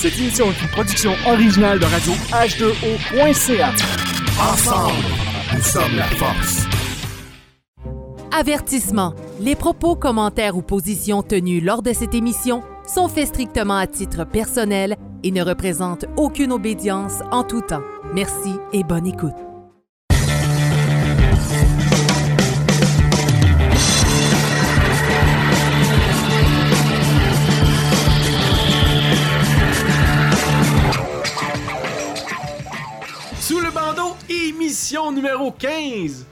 Cette émission est une production originale de radio H2O.ca. Ensemble, nous sommes la force. Avertissement. Les propos, commentaires ou positions tenus lors de cette émission sont faits strictement à titre personnel et ne représentent aucune obédience en tout temps. Merci et bonne écoute. Émission numéro 15.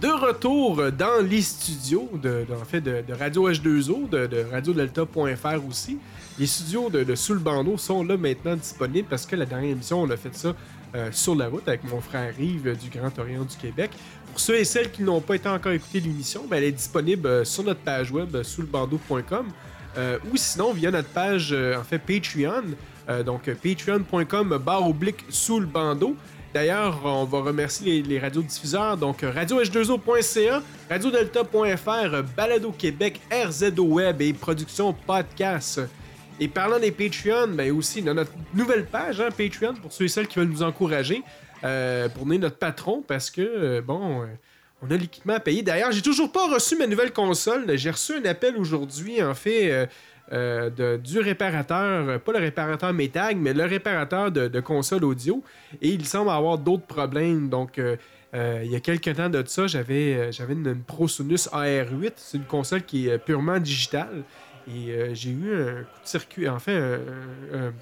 De retour dans les studios de, en fait, de, Radio H2O, de, de radiodelta.fr aussi. Les studios de, Sous le bandeau sont là maintenant disponibles parce que la dernière émission, on a fait ça euh, sur la route avec mon frère Yves du Grand Orient du Québec. Pour ceux et celles qui n'ont pas été encore écouté l'émission, ben, elle est disponible euh, sur notre page web euh, souslebandeau.com ou sinon via notre page en fait Patreon. Donc patreon.com barre oblique sous le bandeau. D'ailleurs, on va remercier les, radiodiffuseurs, donc euh, radioh2o.ca, radiodelta.fr, Balado Québec, RZO Web et Production Podcast. Et parlant des Patreon, ben aussi dans notre nouvelle page, hein, Patreon, pour ceux et celles qui veulent nous encourager, euh, pour donner notre patron, parce que, euh, bon, euh, on a l'équipement à payer. D'ailleurs, j'ai toujours pas reçu ma nouvelle console. J'ai reçu un appel aujourd'hui, en fait, euh, de- du réparateur, euh, pas le réparateur Metag, mais le réparateur de, de console audio. Et il semble avoir d'autres problèmes. Donc, euh, euh, il y a quelques temps de ça, j'avais j'avais une, une ProSonus AR8. C'est une console qui est purement digitale. Et j'ai eu un coup de circuit, en fait,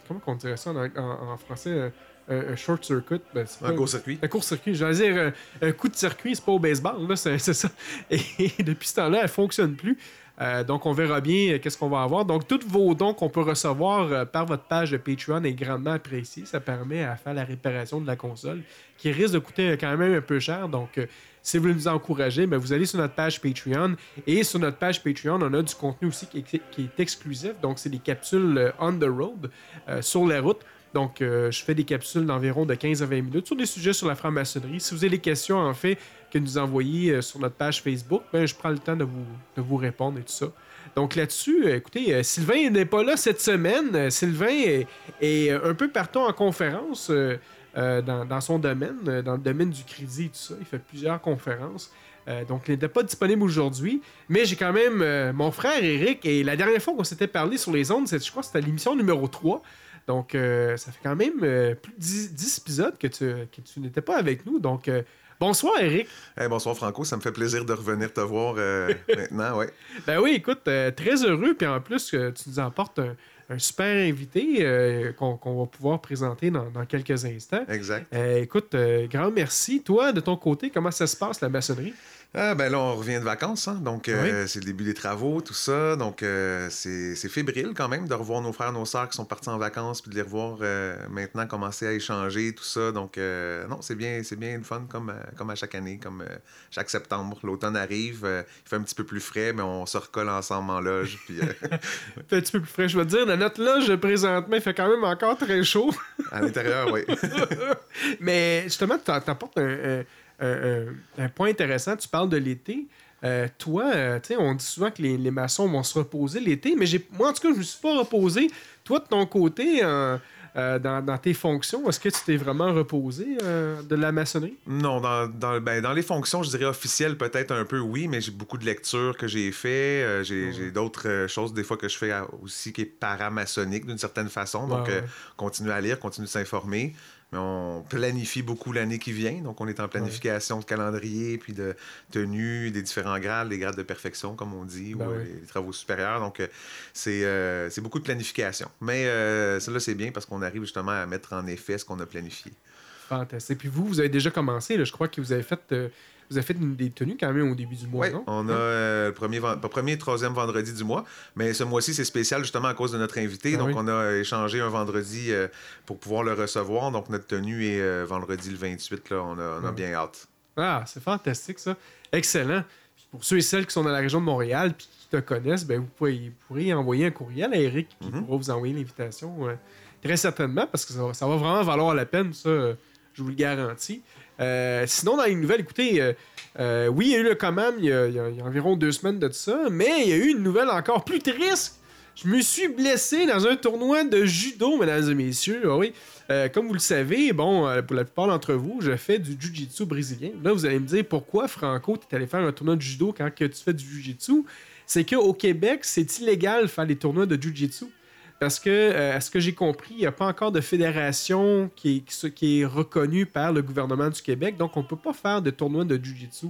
comment on dirait ça en, en- en français un, short circuit. Ben, Un court-circuit. un court-circuit. Je veux dire, un, un coup de circuit, c'est pas au baseball, là, c'est c'est ça. Et, depuis ce temps-là, elle fonctionne plus. Euh, donc, on verra bien euh, qu'est-ce qu'on va avoir. Donc, tous vos dons qu'on peut recevoir euh, par votre page de Patreon est grandement apprécié. Ça permet à faire la réparation de la console, qui risque de coûter quand même un peu cher. Donc, si vous voulez nous encourager, ben, vous allez sur notre page Patreon. Et sur notre page Patreon, on a du contenu aussi qui est, exclusif. Donc, c'est des capsules on the road, sur la route. Donc, je fais des capsules d'environ de 15 à 20 minutes sur des sujets sur la franc-maçonnerie. Si vous avez des questions, en fait, que nous envoyez euh, sur notre page Facebook, ben, je prends le temps de vous, de vous répondre et tout ça. Donc là-dessus, euh, écoutez, euh, Sylvain n'est pas là cette semaine. Sylvain est, un peu partout en conférence dans, dans son domaine, dans le domaine du crédit et tout ça. Il fait plusieurs conférences. Donc, il n'était pas disponible aujourd'hui. Mais j'ai quand même mon frère Eric. Et la dernière fois qu'on s'était parlé sur les ondes, je crois que c'était l'émission numéro 3. Donc, ça fait quand même plus de 10, 10 épisodes que tu, que tu n'étais pas avec nous. Donc, bonsoir Eric. Hey, bonsoir Franco, ça me fait plaisir de revenir te voir euh, maintenant, ouais. Ben oui, écoute, euh, très heureux. Puis en plus, euh, tu nous apportes un, un super invité euh, qu'on va pouvoir présenter dans, dans quelques instants. Exact. Écoute, grand merci. Toi, de ton côté, comment ça se passe, la maçonnerie? Ah, ben là, on revient de vacances, hein, donc euh, c'est le début des travaux, tout ça, donc euh, c'est fébrile quand même de revoir nos frères, nos sœurs qui sont partis en vacances, puis de les revoir euh, maintenant commencer à échanger, tout ça, donc non, c'est bien, c'est bien le fun comme, comme à chaque année, comme chaque septembre, l'automne arrive, il fait un petit peu plus frais, mais on se recolle ensemble en loge, puis Il fait un petit peu plus frais, je veux dire. Dans notre loge, présentement, il fait quand même encore très chaud. à l'intérieur, oui. Mais justement, tu apportes un, un- un- un- un point intéressant. Tu parles de l'été. Euh, toi, euh, tu sais, on dit souvent que les, les maçons vont se reposer l'été, mais j'ai, moi, en tout cas, je me suis pas reposé. Toi, de ton côté, euh, euh, dans, dans tes fonctions, est-ce que tu t'es vraiment reposé euh, de la maçonnerie? Non, dans, dans, ben, dans les fonctions, je dirais officielles, peut-être un peu oui, mais j'ai beaucoup de lectures que j'ai fait. euh, j'ai j'ai d'autres euh, choses, des fois, que je fais aussi qui est paramaçonnique d'une certaine façon. Donc, Ouais, euh, ouais. continuer à lire, continuer de s'informer. Mais on planifie beaucoup l'année qui vient. Donc, on est en planification de calendrier, puis de tenue, des différents grades, les grades de perfection, comme on dit, Ben ou euh, oui. les, les travaux supérieurs. Donc, euh, c'est euh, c'est beaucoup de planification. Mais euh, cela, c'est bien parce qu'on arrive justement à mettre en effet ce qu'on a planifié. Fantastique. Puis vous, vous avez déjà commencé, là, je crois que vous avez fait, euh, vous avez fait une- des tenues quand même au début du mois, Oui, non? on a euh, le premier, premier troisième vendredi du mois, mais ce mois-ci, c'est spécial justement à cause de notre invité. Ah donc, oui. on a échangé un vendredi euh, pour pouvoir le recevoir. Donc, notre tenue est euh, vendredi le 28. Là, on a, on a Ouais. bien hâte. Ah, c'est fantastique ça. Excellent. Puis pour ceux et celles qui sont dans la région de Montréal puis qui te connaissent, ben vous pourrez, vous pourrez envoyer un courriel à Eric qui Mhm. pourra vous envoyer l'invitation. euh, très certainement, parce que ça va, ça va vraiment valoir la peine, ça, je vous le garantis. Euh, sinon, dans les nouvelles, écoutez, euh, euh, oui, il y a eu le command il y a, environ deux semaines de ça, mais il y a eu une nouvelle encore plus triste. Je me suis blessé dans un tournoi de judo, mesdames et messieurs. Ah oui. Comme vous le savez, bon, pour la plupart d'entre vous, je fais du jiu-jitsu brésilien. Là, vous allez me dire pourquoi, Franco, tu es allé faire un tournoi de judo quand que tu fais du jiu-jitsu? C'est qu'au Québec, c'est illégal de faire des tournois de jiu-jitsu. Parce que, euh, à ce que j'ai compris, il n'y a pas encore de fédération qui est, reconnue par le gouvernement du Québec. Donc, on ne peut pas faire de tournoi de jiu-jitsu.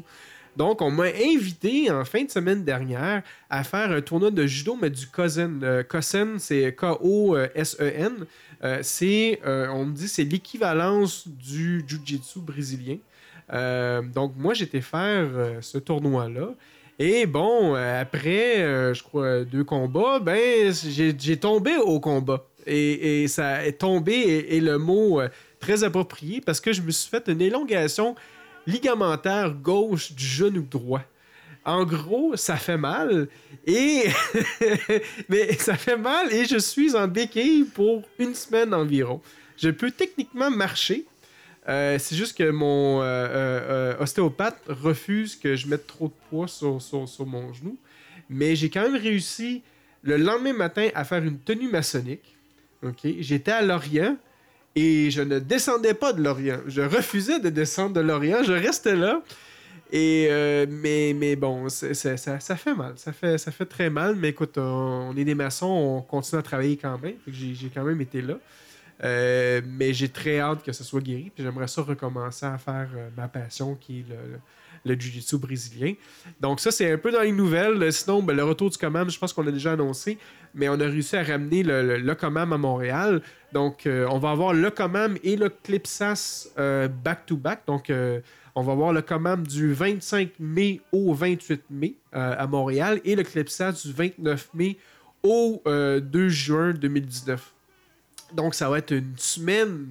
Donc, on m'a invité en fin de semaine dernière à faire un tournoi de judo, mais du Kosen. Euh, Kosen, c'est K-O-S-E-N. Euh, c'est, on me dit, c'est l'équivalence du jiu-jitsu brésilien. donc, moi, j'étais faire ce tournoi-là. Et bon, euh, après, euh, je crois, deux combats, ben, j'ai tombé au combat. Et, ça est tombé est, le mot euh, très approprié parce que je me suis fait une élongation ligamentaire gauche du genou droit. En gros, ça fait mal et mais ça fait mal et je suis en béquille pour une semaine environ. Je peux techniquement marcher, euh, c'est juste que mon euh, euh, ostéopathe refuse que je mette trop de poids sur, mon genou. Mais j'ai quand même réussi le lendemain matin à faire une tenue maçonnique. J'étais à Lorient et je ne descendais pas de Lorient. Je refusais de descendre de Lorient. Je restais là. Et mais, bon, ça, fait mal. Ça fait, ça fait très mal. Mais écoute, on, est des maçons, on continue à travailler quand même. J'ai quand même été là. Euh, mais j'ai très hâte que ce soit guéri. Puis j'aimerais ça recommencer à faire euh, ma passion qui est le, jiu-jitsu brésilien. Donc ça, c'est un peu dans les nouvelles. Sinon, ben, le retour du Comam, je pense qu'on l'a déjà annoncé. Mais on a réussi à ramener le, le, Comam à Montréal. Donc euh, on va avoir le Comam et le Clipsas back-to-back. Donc on va avoir le Comam du 25 mai au 28 mai à Montréal et le Clipsas du 29 mai au 2 juin 2019. Donc, ça va être une semaine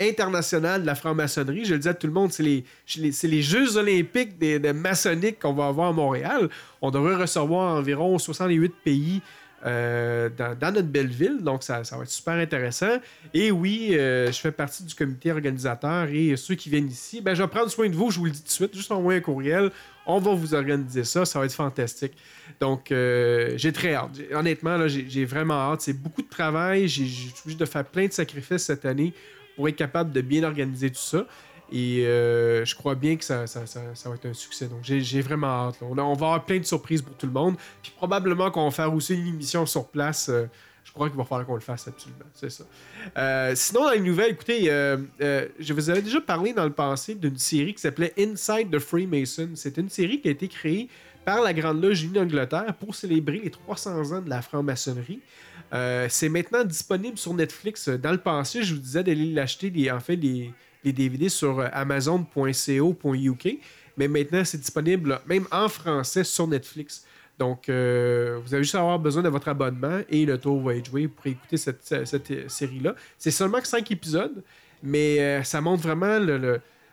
internationale de la franc-maçonnerie. Je le dis à tout le monde, c'est les, Jeux olympiques de, de maçonnique qu'on va avoir à Montréal. On devrait recevoir environ 68 pays euh, dans, notre belle ville. Donc, ça, va être super intéressant. Et oui, euh, je fais partie du comité organisateur et ceux qui viennent ici, ben, je vais prendre soin de vous, je vous le dis tout de suite, juste envoyer un courriel. On va vous organiser ça, ça va être fantastique. Donc, euh, j'ai très hâte. Honnêtement, j'ai vraiment hâte. C'est beaucoup de travail. J'ai obligé de faire plein de sacrifices cette année pour être capable de bien organiser tout ça. Et euh, je crois bien que ça, ça, va être un succès. Donc j'ai vraiment hâte. On, va avoir plein de surprises pour tout le monde. Puis probablement qu'on va faire aussi une émission sur place. Euh, je crois qu'il va falloir qu'on le fasse absolument. C'est ça. Euh, sinon, dans les nouvelles, écoutez, je vous avais déjà parlé dans le passé d'une série qui s'appelait Inside the Freemason. C'est une série qui a été créée par la Grande Loge unie d'Angleterre pour célébrer les 300 ans de la franc-maçonnerie. c'est maintenant disponible sur Netflix. Dans le passé, je vous disais d'aller l'acheter, en fait, les, les DVD sur euh, amazon.co.uk. Mais maintenant, c'est disponible même en français sur Netflix. Donc, euh, vous avez juste avoir besoin de votre abonnement et le tour va être joué pour écouter cette, euh, série-là. C'est seulement que 5 épisodes, mais ça montre vraiment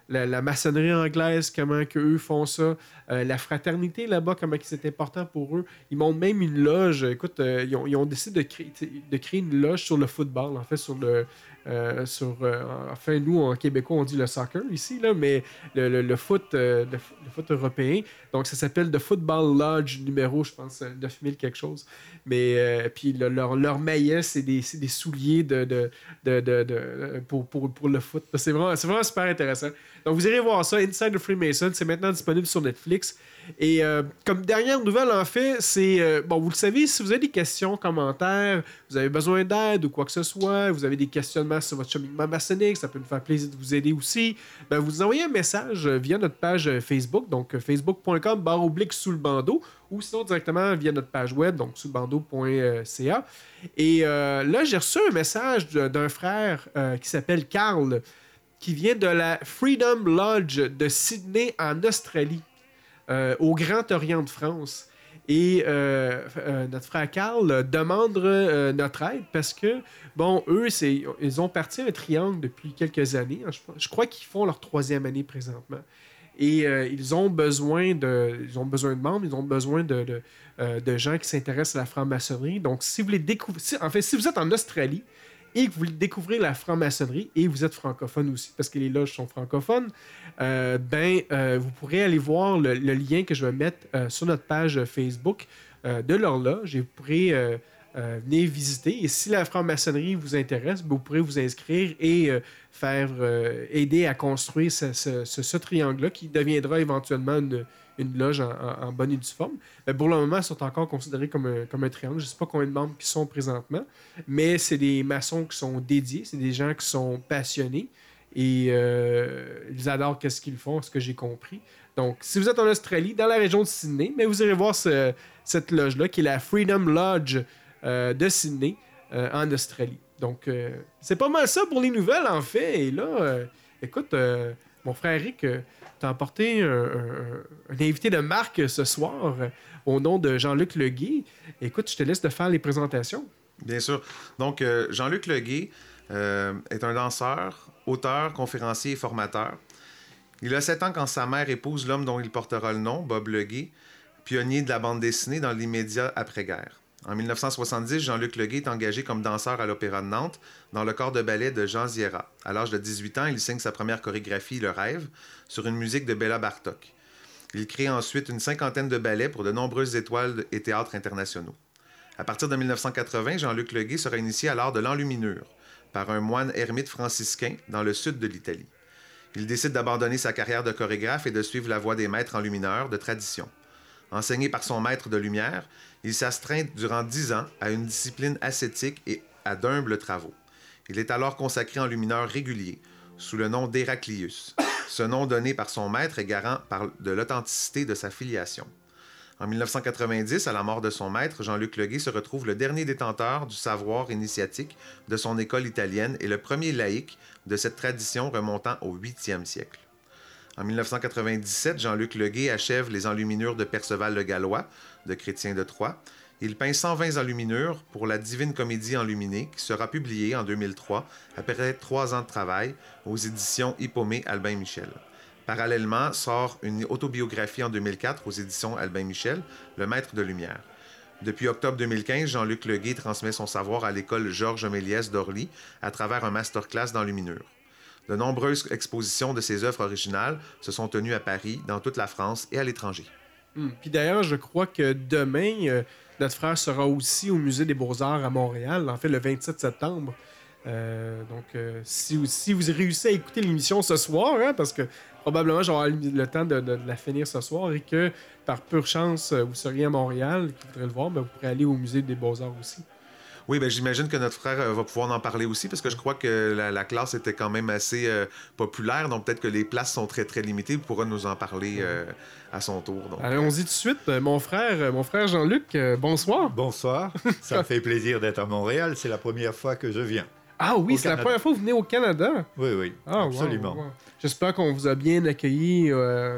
la, maçonnerie anglaise, comment que eux font ça, la fraternité là-bas, comment c'est important pour eux. Ils montrent même une loge. Écoute, ils, ont, décidé de créer une loge sur le football, en fait, sur le, euh, sur, euh, enfin, nous, en québécois, on dit le soccer ici, là, mais le, foot, euh, le, foot européen. Donc, ça s'appelle The Football Lodge numéro, je pense, 9000 quelque chose. Mais, puis, leur, leur maillet, c'est des, des, souliers de, de, de, pour, pour, pour, le foot. C'est vraiment, vraiment super intéressant. Donc, vous irez voir ça, Inside the Freemason. C'est maintenant disponible sur Netflix. Et euh, comme dernière nouvelle, en fait, c'est. Euh, bon, vous le savez, si vous avez des questions, commentaires, vous avez besoin d'aide ou quoi que ce soit, vous avez des questionnements sur votre cheminement maçonnique, ça peut nous faire plaisir de vous aider aussi, ben, vous envoyez un message via notre page Facebook, donc facebook.com barre oblique sous le bandeau, ou sinon directement via notre page web, donc sous le bandeau.ca. Et euh, là, j'ai reçu un message d'un frère qui s'appelle Carl, qui vient de la Freedom Lodge de Sydney en Australie. Euh, au Grand Orient de France. Et euh, euh, notre frère Carl demande notre aide parce que, bon, eux, ils ont parti un triangle depuis quelques années. Je, crois qu'ils font leur troisième année présentement. Et ils ont besoin de, ils ont besoin de membres, ils ont besoin de, de, gens qui s'intéressent à la franc-maçonnerie. Donc, si vous les découvrez, en fait, si vous êtes en Australie, et que vous découvrez la franc-maçonnerie et vous êtes francophone aussi, parce que les loges sont francophones, euh, ben, euh, vous pourrez aller voir le, lien que je vais mettre euh, sur notre page Facebook de leur loge et vous pourrez venez visiter. Et si la franc-maçonnerie vous intéresse, vous pourrez vous inscrire et faire aider à construire ce, triangle-là qui deviendra éventuellement une, loge en, bonne et due forme. Pour le moment, ils sont encore considérés comme un, comme un triangle. Je ne sais pas combien de membres qui sont présentement, mais c'est des maçons qui sont dédiés, c'est des gens qui sont passionnés et ils adorent ce qu'ils font, ce que j'ai compris. Donc, si vous êtes en Australie, dans la région de Sydney, mais vous irez voir cette loge-là, qui est la Freedom Lodge euh, de Sydney, euh, en Australie. Donc, euh, c'est pas mal ça pour les nouvelles, en fait. Et là, écoute, mon frère T'as emporté un, invité de marque ce soir au nom de Jean-Luc Leguet. Écoute, je te laisse de faire les présentations. Bien sûr. Donc, Jean-Luc Leguet est un danseur, auteur, conférencier et formateur. Il a 7 ans quand sa mère épouse l'homme dont il portera le nom, Bob Leguet, pionnier de la bande dessinée dans l'immédiat après-guerre. En 1970, Jean-Luc Leguet est engagé comme danseur à l'Opéra de Nantes dans le corps de ballet de Jean Ziera. À l'âge de 18 ans, il signe sa première chorégraphie Le Rêve sur une musique de Béla Bartok. Il crée ensuite une cinquantaine de ballets pour de nombreuses étoiles et théâtres internationaux. À partir de 1980, Jean-Luc Leguet sera initié à l'art de l'enluminure par un moine ermite franciscain dans le sud de l'Italie. Il décide d'abandonner sa carrière de chorégraphe et de suivre la voie des maîtres enlumineurs de tradition. Enseigné par son maître de lumière, il s'astreint durant dix ans à une discipline ascétique et à d'humbles travaux. Il est alors consacré en lumineur régulier, sous le nom d'Héraclius. Ce nom donné par son maître est garant de l'authenticité de sa filiation. En 1990, à la mort de son maître, Jean-Luc Leguet se retrouve le dernier détenteur du savoir initiatique de son école italienne et le premier laïc de cette tradition remontant au 8e siècle. En 1997, Jean-Luc Leguet achève les enluminures de Perceval le Gallois, de Chrétien de Troyes. Il peint 120 enluminures pour la Divine Comédie enluminée qui sera publiée en 2003 après trois ans de travail aux éditions Hippomée Albin Michel. Parallèlement, sort une autobiographie en 2004 aux éditions Albin Michel, Le Maître de Lumière. Depuis octobre 2015, Jean-Luc Leguet transmet son savoir à l'école Georges Méliès d'Orly à travers un masterclass d'enluminure. De nombreuses expositions de ses œuvres originales se sont tenues à Paris, dans toute la France et à l'étranger. Hmm. Puis d'ailleurs, je crois que demain, euh, notre frère sera aussi au Musée des Beaux-Arts à Montréal, en fait le 27 septembre. Euh, donc, euh, si, vous réussissez à écouter l'émission ce soir, hein, parce que probablement j'aurai le temps de, la finir ce soir et que par pure chance, vous seriez à Montréal voudrez le voir, ben, vous pourrez aller au Musée des Beaux-Arts aussi. Oui, ben, j'imagine que notre frère euh, va pouvoir en parler aussi parce que je crois que la, classe était quand même assez euh, populaire, donc peut-être que les places sont très très limitées. Il pourra nous en parler euh, à son tour. Allons-y tout de suite. Mon frère, mon frère Jean-Luc, bonsoir. Bonsoir. Ça me fait plaisir d'être à Montréal. C'est la première fois que je viens. Ah oui, c'est la première fois que vous venez au Canada? Oui, oui, ah, absolument. J'espère qu'on vous a bien accueilli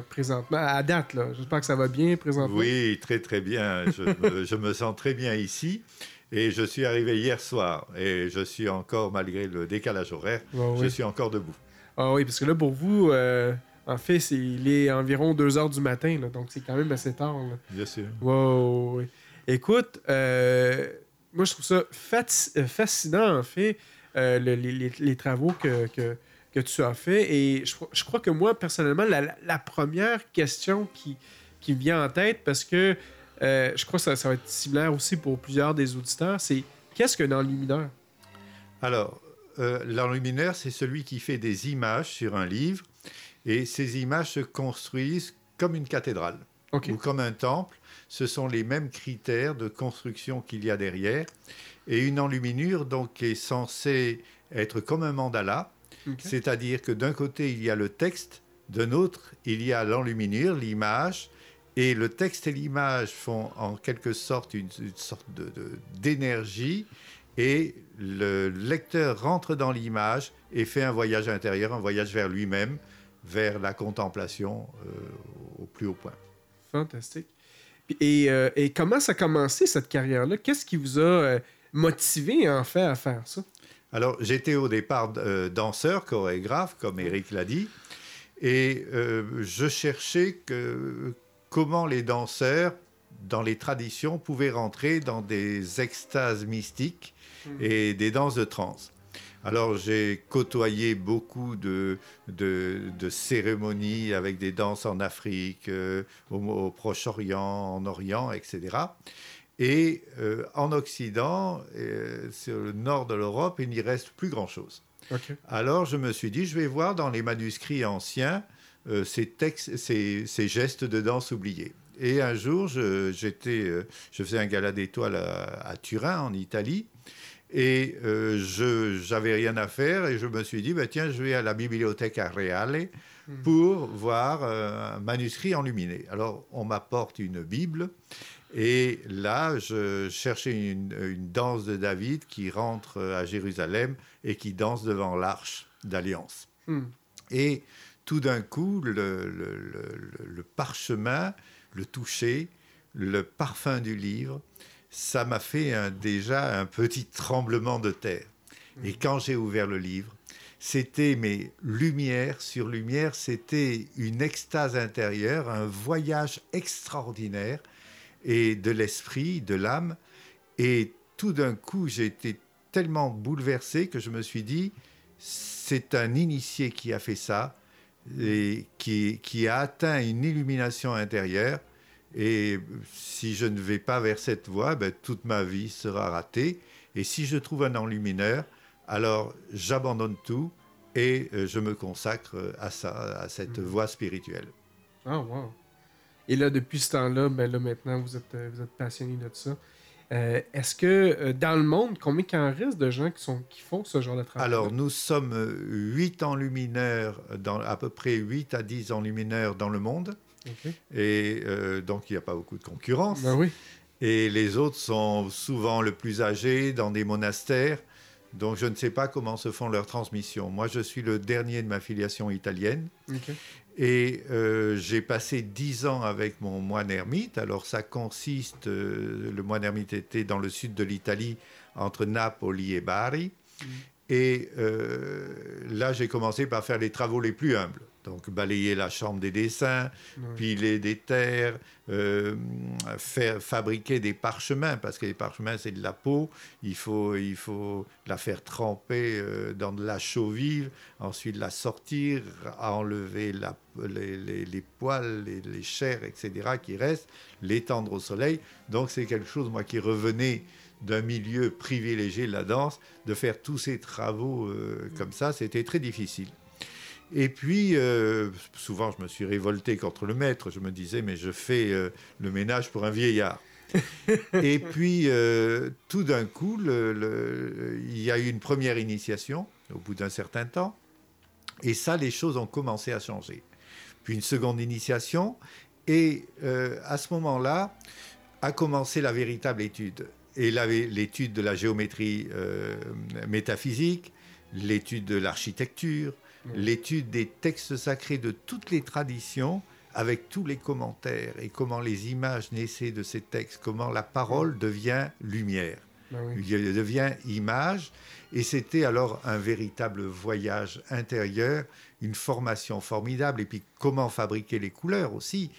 présentement, à date. J'espère que ça va bien présentement. Oui, très très bien. Je, je me sens très bien ici. Et je suis arrivé hier soir et je suis encore, malgré le décalage horaire, je suis encore debout. Ah oui, parce que là, pour vous, euh, en fait, il est environ 2 heures du matin, donc c'est quand même assez tard. Bien sûr. Wow, Écoute, euh, moi, je trouve ça euh, fascinant, en fait, les, travaux que, que, tu as fait. Et je, crois que moi, personnellement, la, première question qui, qui me vient en tête, parce que euh, je crois que ça, va être similaire aussi pour plusieurs des auditeurs. C'est qu'est-ce qu'un enlumineur? Alors, euh, l'enlumineur, c'est celui qui fait des images sur un livre et ces images se construisent comme une cathédrale ou comme un temple. Ce sont les mêmes critères de construction qu'il y a derrière. Et une enluminure, donc, est censée être comme un mandala, c'est-à-dire que d'un côté, il y a le texte, d'un autre, il y a l'enluminure, l'image, et le texte et l'image font en quelque sorte une, sorte d'énergie et le lecteur rentre dans l'image et fait un voyage intérieur, un voyage vers lui-même, vers la contemplation euh, au plus haut point. Fantastique. Et, euh, et, comment ça a commencé cette carrière-là? Qu'est-ce qui vous a euh, motivé en fait à faire ça? Alors j'étais au départ danseur, chorégraphe, comme Eric l'a dit, et je cherchais que, comment les danseurs, dans les traditions, pouvaient rentrer dans des extases mystiques mhm. et des danses de trance. Alors j'ai côtoyé beaucoup de, de, cérémonies avec des danses en Afrique, euh, au, Proche-Orient, en Orient, etc. Et en Occident, sur le nord de l'Europe, il n'y reste plus grand-chose. Alors je me suis dit, je vais voir dans les manuscrits anciens ces, textes, ces, ces gestes de danse oubliés. Et un jour, je, j'étais, je faisais un gala d'étoiles à, Turin, en Italie, et euh, je n'avais rien à faire et je me suis dit, bah, tiens, je vais à la bibliothèque Reale hmm. pour voir euh, un manuscrit enluminé. Alors, on m'apporte une Bible et là, je cherchais une, danse de David qui rentre à Jérusalem et qui danse devant l'arche d'alliance. Hmm. Et tout d'un coup, le, le, parchemin, le toucher, le parfum du livre, ça m'a fait déjà un petit tremblement de terre. Et mm. quand j'ai ouvert le livre, c'était mes lumières sur lumière, c'était une extase intérieure, un voyage extraordinaire et de l'esprit, de l'âme. Et tout d'un coup, j'ai été tellement bouleversé que je me suis dit, c'est un initié qui a fait ça et qui, qui a atteint une illumination intérieure et si je ne vais pas vers cette voie, ben, toute ma vie sera ratée. Et si je trouve un enlumineur, alors j'abandonne tout et euh, je me consacre à ça, à cette mhm. voie spirituelle. Ah, wow. Et là, depuis ce temps-là, ben là, maintenant, vous êtes, euh, vous êtes passionné de ça. Euh, est-ce que dans le monde, combien il en reste de gens qui, sont, qui font ce genre de travail? Alors, nous sommes 8 enlumineurs, dans, à peu près 8 à 10 enlumineurs dans le monde. Et euh, donc, il n'y a pas beaucoup de concurrence. Ben oui. Et les autres sont souvent le plus âgés dans des monastères. Donc, je ne sais pas comment se font leurs transmissions. Moi, je suis le dernier de ma filiation italienne. Et euh, j'ai passé dix ans avec mon moine ermite. Alors, ça consiste, euh, le moine ermite était dans le sud de l'Italie, entre Napoli et Bari. Mm. Et là, j'ai commencé par faire les travaux les plus humbles. Donc balayer la chambre des dessins, piler des terres, euh, faire, fabriquer des parchemins, parce que les parchemins c'est de la peau, il faut, il faut la faire tremper euh, dans de la chaux vive, ensuite la sortir, enlever la, les, les, poils, les, les, chairs, etc. qui restent, l'étendre au soleil. Donc c'est quelque chose, moi, qui revenait d'un milieu privilégié de la danse, de faire tous ces travaux euh, comme ça, c'était très difficile. Et puis, euh, souvent, je me suis révolté contre le maître. Je me disais, mais je fais euh, le ménage pour un vieillard. et puis, euh, tout d'un coup, il y a eu une première initiation au bout d'un certain temps. Et ça, les choses ont commencé à changer. Puis une seconde initiation. Et à ce moment-là, a commencé la véritable étude. Et l'étude de la géométrie métaphysique, l'étude de l'architecture, l'étude des textes sacrés de toutes les traditions avec tous les commentaires et comment les images naissaient de ces textes, comment la parole devient lumière, bah devient image. Et c'était alors un véritable voyage intérieur, une formation formidable. Et puis comment fabriquer les couleurs aussi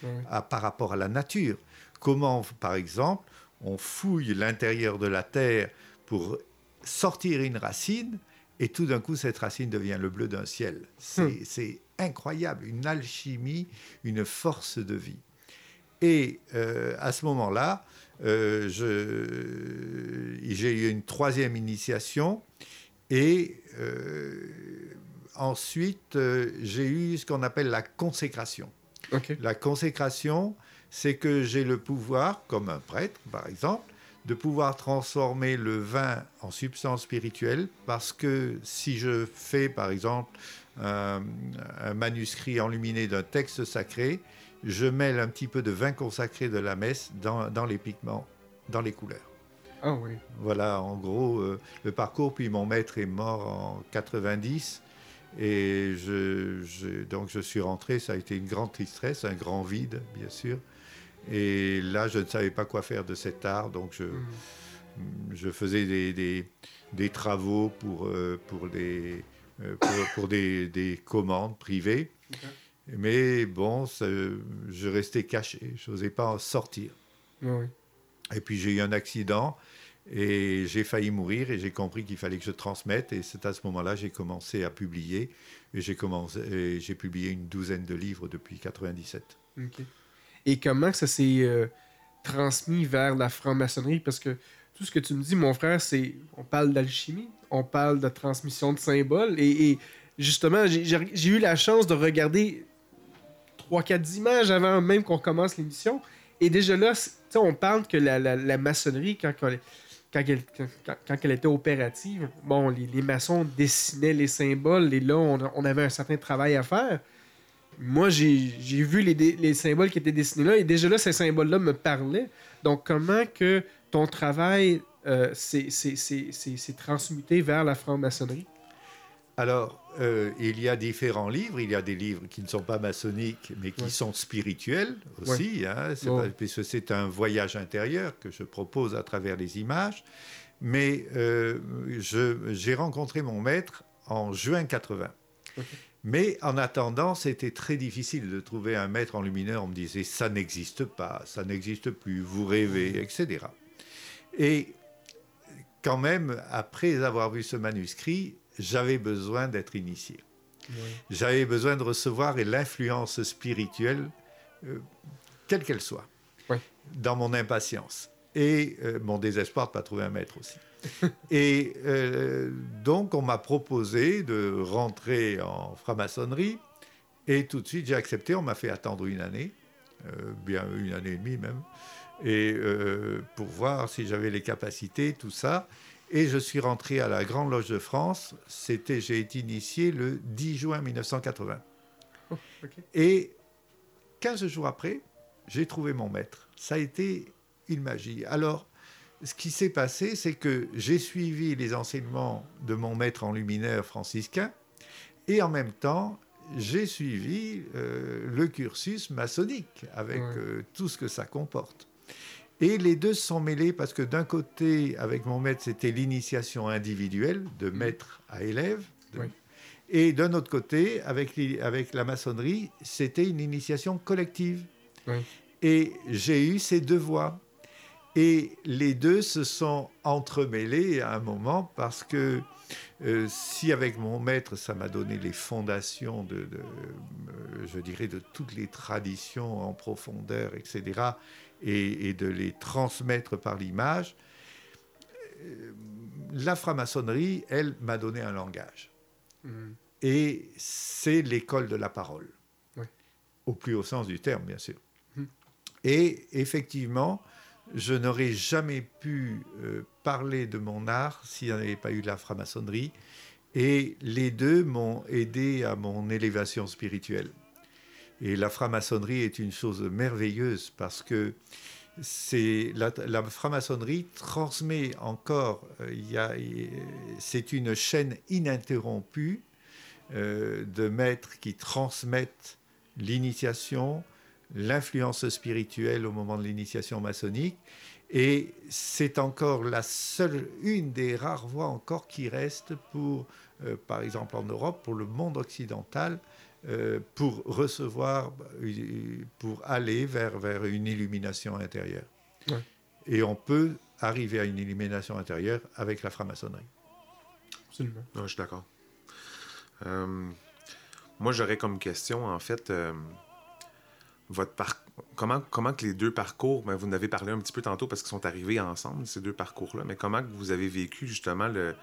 par rapport à la nature. Comment, par exemple, on fouille l'intérieur de la terre pour sortir une racine et tout d'un coup, cette racine devient le bleu d'un ciel. C'est hmm. incroyable, une alchimie, une force de vie. Et euh, à ce moment-là, euh, j'ai eu une troisième initiation et euh, ensuite j'ai eu ce qu'on appelle la consécration. La consécration, c'est que j'ai le pouvoir, comme un prêtre par exemple, de pouvoir transformer le vin en substance spirituelle, parce que si je fais par exemple un, manuscrit enluminé d'un texte sacré, je mêle un petit peu de vin consacré de la messe dans, les pigments, dans les couleurs. Ah oui. Voilà, en gros, euh, le parcours. Puis mon maître est mort en 90. Et je, donc je suis rentré, ça a été une grande tristesse, un grand vide, bien sûr. Et là, je ne savais pas quoi faire de cet art, donc je, je faisais des, des, travaux pour, euh, pour, des, euh, pour, des, des, commandes privées. Mais bon, je restais caché, je n'osais pas en sortir. Et puis j'ai eu un accident et j'ai failli mourir et j'ai compris qu'il fallait que je transmette. Et c'est à ce moment-là que j'ai commencé à publier. Et j'ai commencé, j'ai publié une douzaine de livres depuis 97. Et comment ça s'est. Euh, transmis vers la franc-maçonnerie? Parce que tout ce que tu me dis, mon frère, c'est on parle d'alchimie, on parle de transmission de symboles et, justement, j'ai eu la chance de regarder 3-4 images avant même qu'on commence l'émission et déjà là, on parle que la, maçonnerie, quand, elle, était opérative, bon, les, maçons dessinaient les symboles et là, on avait un certain travail à faire moi, j'ai vu les, symboles qui étaient dessinés là, et déjà là, ces symboles-là me parlaient. Donc, comment que ton travail euh, s'est transmuté vers la franc-maçonnerie? Alors, euh, il y a différents livres. Il y a des livres qui ne sont pas maçonniques, mais qui sont spirituels aussi, hein. puisque c'est un voyage intérieur que je propose à travers les images. Mais euh, j'ai rencontré mon maître en juin 80. Mais en attendant, c'était très difficile de trouver un maître en lumineur. On me disait, ça n'existe pas, ça n'existe plus, vous rêvez, etc. Et quand même, après avoir vu ce manuscrit, j'avais besoin d'être initié. J'avais besoin de recevoir l'influence spirituelle, euh, quelle qu'elle soit, dans mon impatience et euh, mon désespoir de ne pas trouver un maître aussi. et euh, donc, on m'a proposé de rentrer en franc-maçonnerie. Et tout de suite, j'ai accepté. On m'a fait attendre une année, euh, bien une année et demie même, et euh, pour voir si j'avais les capacités, tout ça. Et je suis rentré à la Grande Loge de France. C'était, j'ai été initié le 10 juin 1980. Et 15 jours après, j'ai trouvé mon maître. Ça a été une magie. Alors, ce qui s'est passé, c'est que j'ai suivi les enseignements de mon maître en luminaire franciscain et en même temps, j'ai suivi euh, le cursus maçonnique avec euh, tout ce que ça comporte. Et les deux se sont mêlés parce que d'un côté, avec mon maître, c'était l'initiation individuelle de mmh. maître à élève. Et d'un autre côté, avec, avec la maçonnerie, c'était une initiation collective. Et j'ai eu ces deux voies. Et les deux se sont entremêlés à un moment parce que euh, si avec mon maître, ça m'a donné les fondations de, euh, je dirais, de toutes les traditions en profondeur, etc., et, de les transmettre par l'image, euh, la franc-maçonnerie, elle, m'a donné un langage. Mmh. Et c'est l'école de la parole, au plus haut sens du terme, bien sûr. Mmh. Et effectivement, je n'aurais jamais pu euh, parler de mon art s'il n'y avait pas eu la franc-maçonnerie. Et les deux m'ont aidé à mon élévation spirituelle. Et la franc-maçonnerie est une chose merveilleuse parce que c'est la, franc-maçonnerie transmet encore, euh, c'est une chaîne ininterrompue euh, de maîtres qui transmettent l'initiation, l'influence spirituelle au moment de l'initiation maçonnique. Et c'est encore la seule, une des rares voies encore qui reste pour, euh, par exemple en Europe, pour le monde occidental, euh, pour recevoir, euh, pour aller vers, vers une illumination intérieure. Et on peut arriver à une illumination intérieure avec la franc-maçonnerie. Absolument. je suis d'accord. moi, j'aurais comme question, en fait, votre comment, comment que les deux parcours, ben, vous en avez parlé un petit peu tantôt parce qu'ils sont arrivés ensemble, ces deux parcours-là, mais comment que vous avez vécu justement le,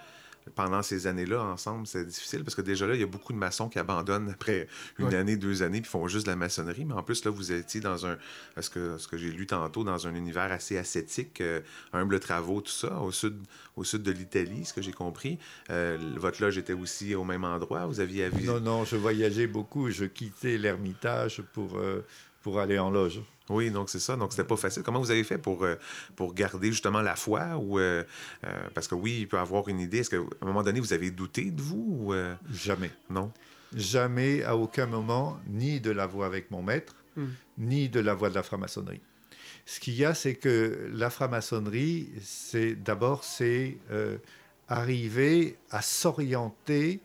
pendant ces années-là ensemble, c'est difficile parce que déjà là, il y a beaucoup de maçons qui abandonnent après une année, deux années, puis font juste de la maçonnerie. Mais en plus, là, vous étiez dans un, ce que, ce que j'ai lu tantôt, dans un univers assez ascétique, euh, humble travaux, tout ça, au sud, au sud de l'Italie, ce que j'ai compris. Euh, votre loge était aussi au même endroit. Vous aviez Non, non, je voyageais beaucoup. Je quittais l'Ermitage pour. Euh, pour aller en loge. Oui, donc c'est ça. Donc c'était pas facile. Comment vous avez fait pour, euh, pour garder justement la foi ou euh, euh, parce que oui, il peut avoir une idée. Est-ce qu'à un moment donné vous avez douté de vous Jamais. Non? Jamais, à aucun moment, ni de la voix avec mon maître, hmm. ni de la voix de la franc-maçonnerie. Ce qu'il y a, c'est que la franc-maçonnerie, c'est d'abord c'est arriver à s'orienter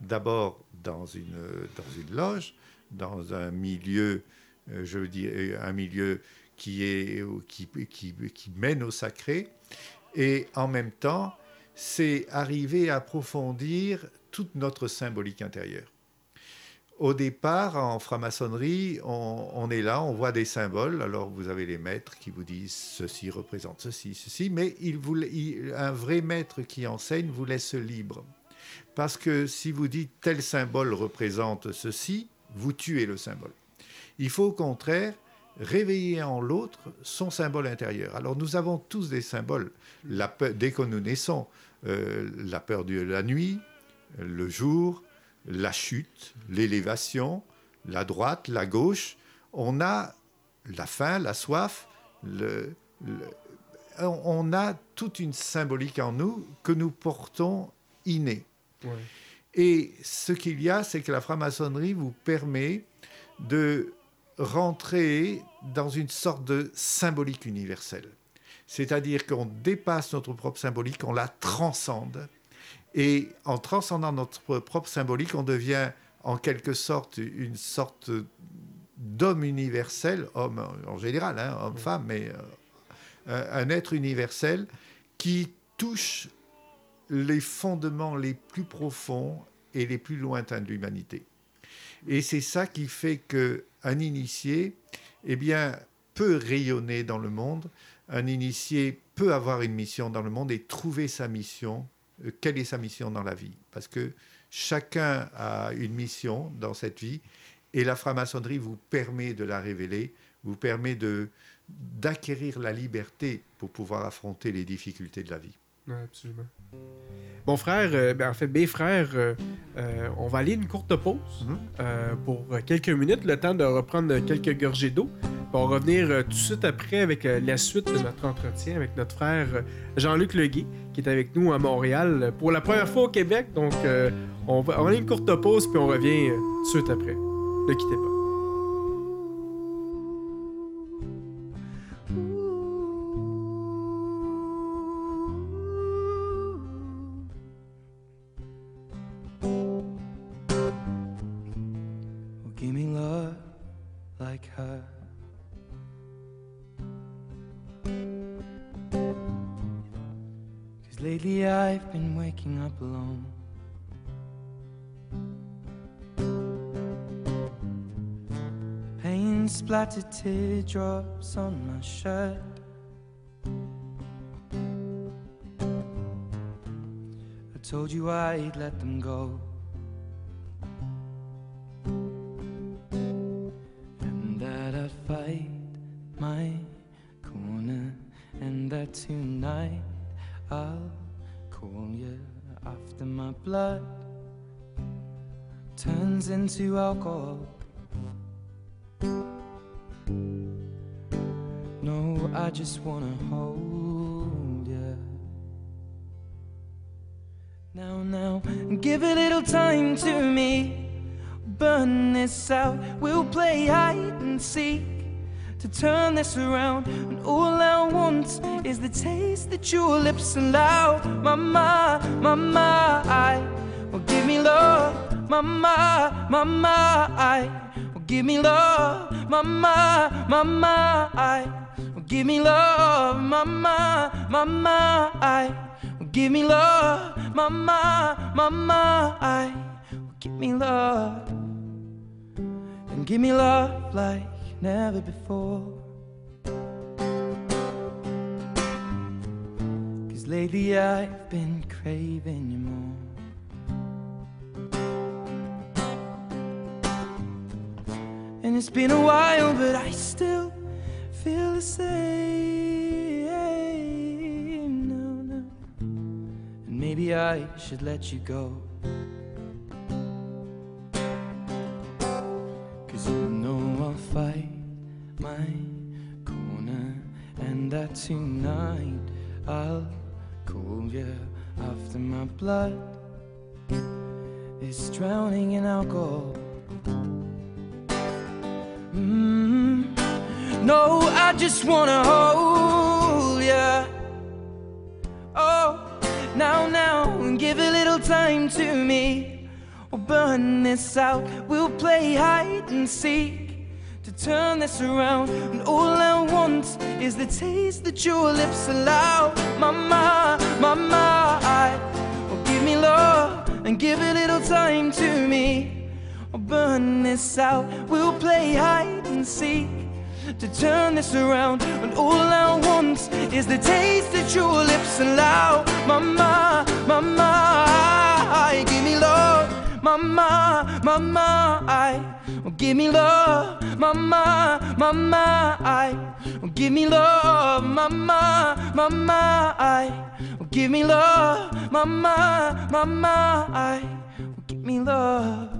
d'abord dans une dans une loge, dans un milieu euh, je veux dire, un milieu qui, est, qui, qui, qui mène au sacré, et en même temps, c'est arriver à approfondir toute notre symbolique intérieure. au départ, en franc-maçonnerie, on, est là, on voit des symboles. Alors, vous avez les maîtres qui vous disent ceci représente ceci, ceci, mais un vrai maître qui enseigne vous laisse libre. Parce que si vous dites tel symbole représente ceci, vous tuez le symbole. Il faut au contraire réveiller en l'autre son symbole intérieur. Alors nous avons tous des symboles. La dès que nous naissons, euh, la peur de la nuit, le jour, la chute, l'élévation, la droite, la gauche, on a la faim, la soif, on a toute une symbolique en nous que nous portons innée. Et ce qu'il y a, c'est que la franc-maçonnerie vous permet de rentrer dans une sorte de symbolique universelle. C'est-à-dire qu'on dépasse notre propre symbolique, on la transcende et en transcendant notre propre symbolique, on devient en quelque sorte une sorte d'homme universel, homme en général, hein, homme-femme, mais euh, un être universel qui touche les fondements les plus profonds et les plus lointains de l'humanité. Et c'est ça qui fait qu'un initié eh bien, peut rayonner dans le monde, un initié peut avoir une mission dans le monde et trouver sa mission euh, quelle est sa mission dans la vie? Parce que chacun a une mission dans cette vie et la franc-maçonnerie vous permet de la révéler, vous permet d'acquérir la liberté pour pouvoir affronter les difficultés de la vie. Absolument. Bon frère, euh, ben, en fait, mes frères, euh, on va aller une courte pause mhm. pour quelques minutes, le temps de reprendre quelques gorgées d'eau. On va revenir tout de suite après avec la suite de notre entretien avec notre frère Jean-Luc Leguet, qui est avec nous à Montréal pour la première fois au Québec. Donc, euh, on va on a une courte pause, puis on revient euh, tout de suite après. Ne quittez pas. Splattered teardrops on my shirt. I told you I'd let them go. And that I'd fight my corner, and that tonight I'll call you after my blood turns into alcohol. I just wanna hold you. Now, now, give a little time to me. Burn this out, we'll play hide and seek to turn this around. And all I want is the taste that your lips allow. Mama, mama, I will give me love. Mama, mama, I will give me love. Mama, mama, I Give me love, mama, mama, I give me love, mama, mama, I give me love and give me love like never before. Cause lately I've been craving you more. And it's been a while, but I still feel the same. No, no. And maybe I should let you go. Cause you know I'll fight my corner, and that tonight I'll call you after my blood is drowning in alcohol. Mm-hmm. No, I just wanna hold ya. Oh, now, now, give a little time to me. We'll burn this out, we'll play hide and seek to turn this around. And all I want is the taste that your lips allow. Mama, mama, I, oh, give me love and give a little time to me. We'll burn this out, we'll play hide and seek to turn this around. And all I want is the taste that your lips allow. Mama, mama, give me love. Mama, mama, I give me love. Mama, mama, I give me love. Mama, mama, I give me love. Mama, mama, I give me love.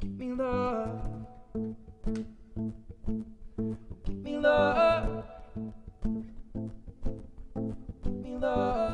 Give me love. love. Be love.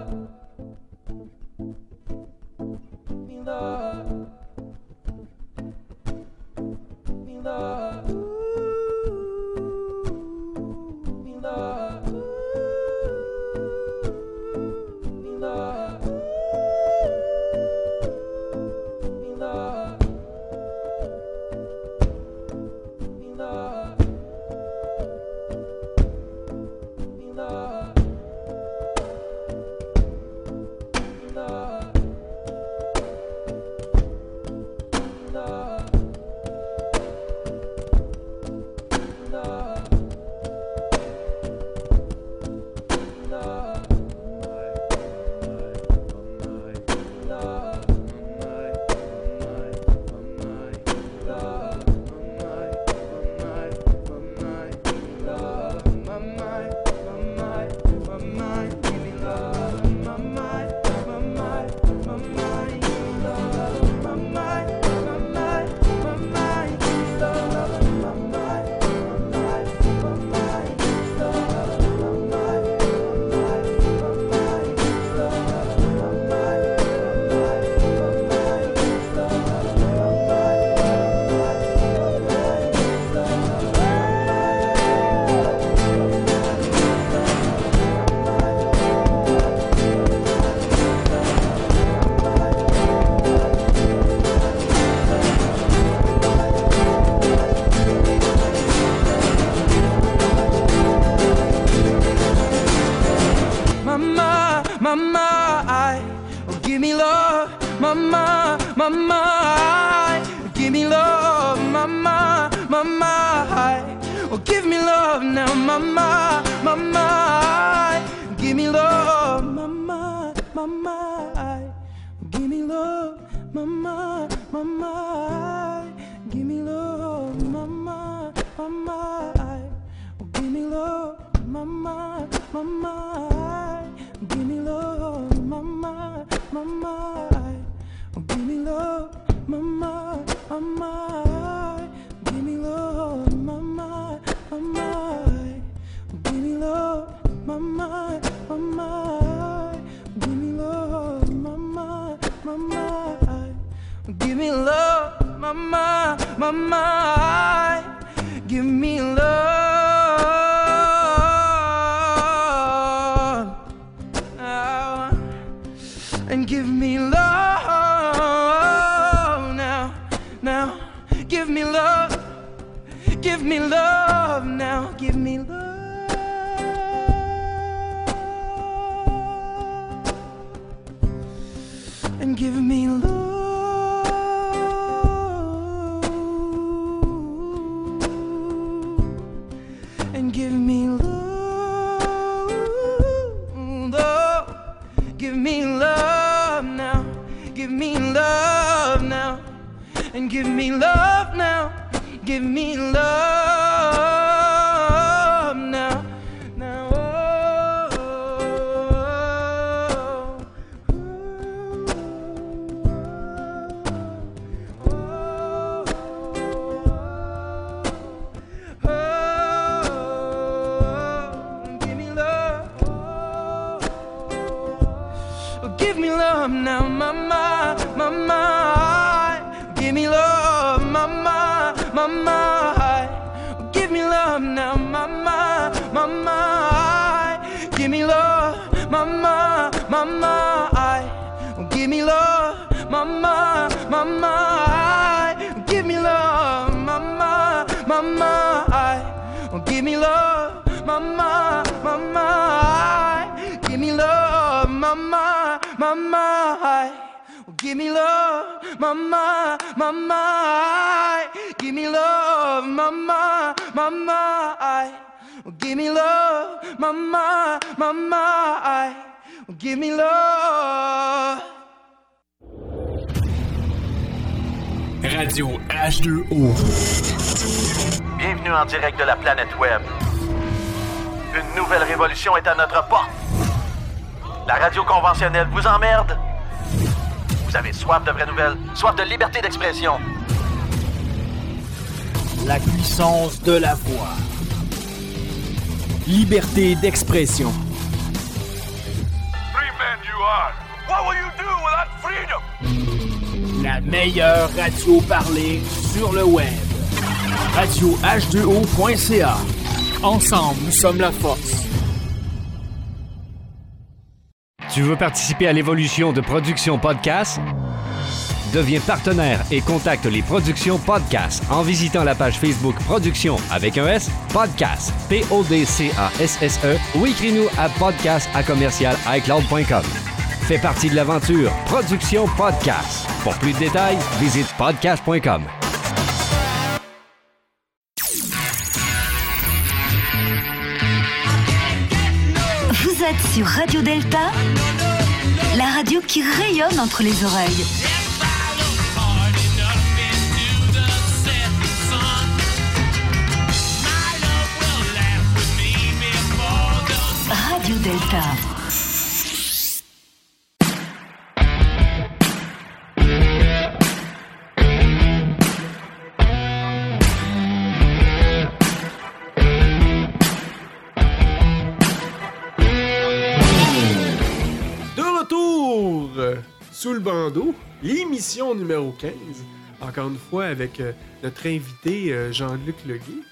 Mama, mama. Give me love, mama, mama. Give me love, mama, mama. Give me love. Radio H2O. Bienvenue en direct de la planète Web. Une nouvelle révolution est à notre porte. La radio conventionnelle vous emmerde. Vous avez soif de vraies nouvelles, soif de liberté d'expression. La puissance de la voix. Liberté d'expression. What will you do without freedom? La meilleure radio parlée sur le web. Radio H2O.ca. Ensemble, nous sommes la force. Tu veux participer à l'évolution de Production Podcast? Deviens partenaire et contacte les Productions Podcast en visitant la page Facebook Production avec un S, Podcast, P-O-D-C-A-S-S-E ou écris-nous à podcast à commercial iCloud.com. Fais partie de l'aventure Production Podcast. Pour plus de détails, visite podcast.com. sur Radio Delta, la radio qui rayonne entre les oreilles. Radio Delta. Sous le bandeau, l'émission numéro 15. Encore une fois avec euh, notre invité euh, Jean-Luc Leguet.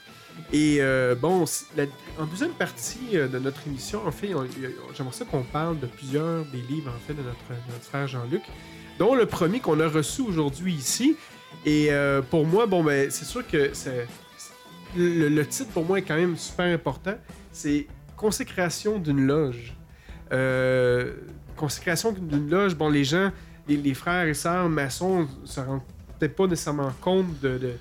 Et euh, bon, c- la- en deuxième partie de notre émission, en fait, j'aimerais ça qu'on parle de plusieurs des livres en fait de notre, notre frère Jean-Luc, dont le premier qu'on a reçu aujourd'hui ici. Et pour moi, bon ben, c'est sûr que c'est le, titre pour moi est quand même super important. C'est Consécration d'une loge. Consécration d'une loge, bon, les gens, les, frères et sœurs maçons se rendent peut-être pas nécessairement compte de,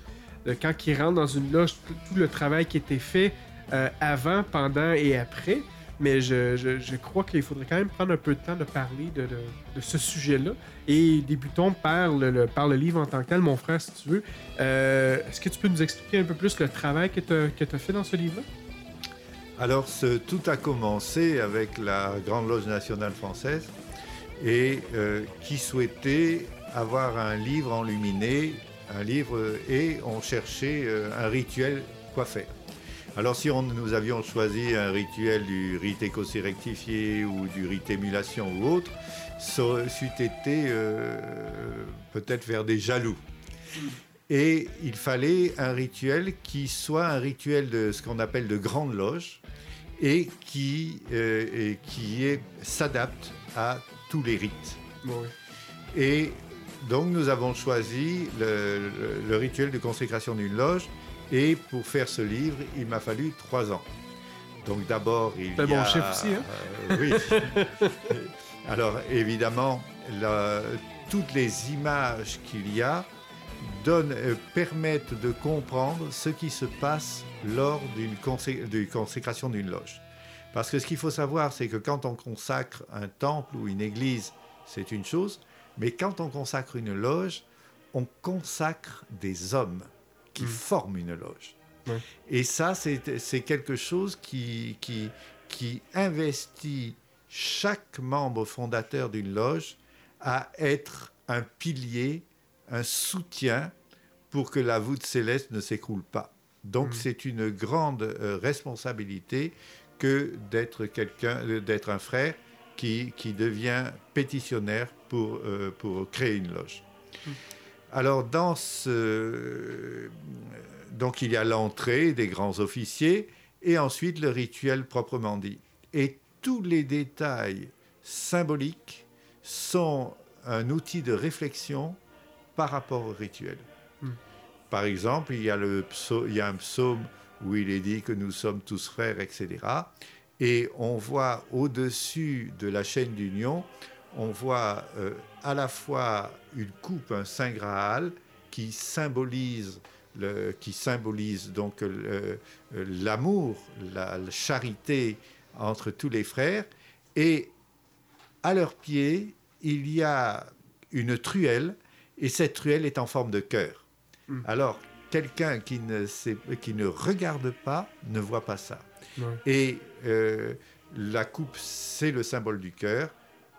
quand ils rentrent dans une loge, tout, le travail qui était fait euh, avant, pendant et après. Mais je, crois qu'il faudrait quand même prendre un peu de temps de parler de, ce sujet-là. Et débutons par le, par le livre en tant que tel, mon frère, si tu veux. Euh, Est-ce que tu peux nous expliquer un peu plus le travail que tu as fait dans ce livre-là? Alors, tout a commencé avec la Grande Loge nationale française et euh, qui souhaitait avoir un livre enluminé, un livre, et on cherchait euh, un rituel quoi faire. Alors, si on, nous avions choisi un rituel du rite écossais rectifié ou du rite émulation ou autre, ça aurait été euh, peut-être vers des jaloux. Et il fallait un rituel qui soit un rituel de ce qu'on appelle de grande loge et qui, euh, et qui est- s'adapte à tous les rites. Et donc nous avons choisi le, le- le rituel de consécration d'une loge et pour faire ce livre, il m'a fallu trois ans. Donc d'abord, il y bon a, chiffre aussi, hein? euh, oui. Alors évidemment, la- toutes les images qu'il y a donnent, euh, permettent de comprendre ce qui se passe lors d'une consé- d'une consécration d'une loge. Parce que ce qu'il faut savoir, c'est que quand on consacre un temple ou une église, c'est une chose, mais quand on consacre une loge, on consacre des hommes qui forment une loge. Et ça, c'est c'est quelque chose qui, qui, qui investit chaque membre fondateur d'une loge à être un pilier, un soutien pour que la voûte céleste ne s'écroule pas. Donc c'est une grande euh, responsabilité que d'être quelqu'un, euh, d'être un frère qui, qui devient pétitionnaire pour, euh, pour créer une loge. Alors dans ce... Donc il y a l'entrée des grands officiers et ensuite le rituel proprement dit. Et tous les détails symboliques sont un outil de réflexion par rapport au rituel. Par exemple, il y, a le psau- il y a un psaume où il est dit que nous sommes tous frères, etc. Et on voit au-dessus de la chaîne d'union, on voit euh, à la fois une coupe, un saint Graal, qui symbolise, le, qui symbolise donc euh, l'amour, la, charité entre tous les frères, et à leurs pieds, il y a une truelle, et cette truelle est en forme de cœur. Hmm. Alors, quelqu'un qui ne, qui ne regarde pas ne voit pas ça. Et euh, la coupe, c'est le symbole du cœur.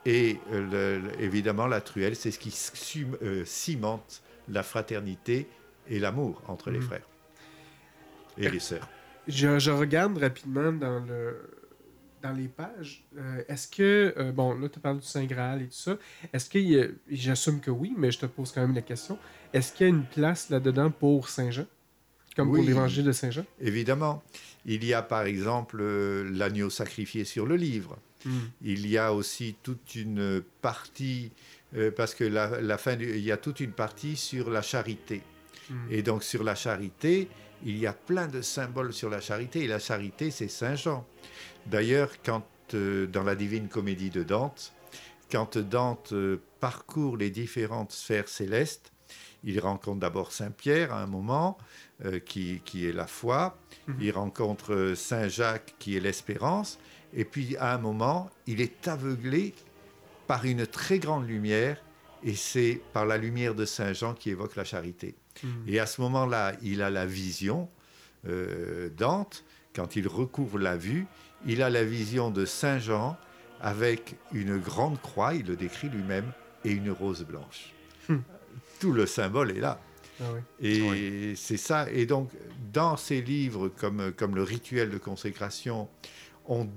Et euh, évidemment, la truelle, c'est ce qui euh, cimente la fraternité et l'amour entre les mhm. frères et les sœurs. Je, regarde rapidement dans, le, dans les pages. est-ce que, bon, là, tu parles du Saint Graal et tout ça. Est-ce que, j'assume que oui, mais je te pose quand même la question. Est-ce qu'il y a une place là-dedans pour Saint Jean Comme pour l'évangile de Saint Jean Évidemment. Il y a par exemple euh, l'agneau sacrifié sur le livre. Hmm. Il y a aussi toute une partie, euh, parce que la, fin, il y a toute une partie sur la charité. Hmm. Et donc sur la charité, il y a plein de symboles sur la charité. Et la charité, c'est Saint Jean. D'ailleurs, quand euh, dans la Divine Comédie de Dante, quand Dante parcourt les différentes sphères célestes, il rencontre d'abord Saint Pierre à un moment, qui, qui, est la foi. Mhm. Il rencontre euh, Saint Jacques qui est l'espérance. Et puis à un moment, il est aveuglé par une très grande lumière. Et c'est par la lumière de Saint Jean qui évoque la charité. Mhm. Et à ce moment-là, il a la vision, euh, Dante, quand il recouvre la vue, il a la vision de Saint Jean avec une grande croix, il le décrit lui-même, et une rose blanche. Hmm. Tout le symbole est là. Ah et c'est ça. Et donc, dans ces livres comme, comme le rituel de consécration, on,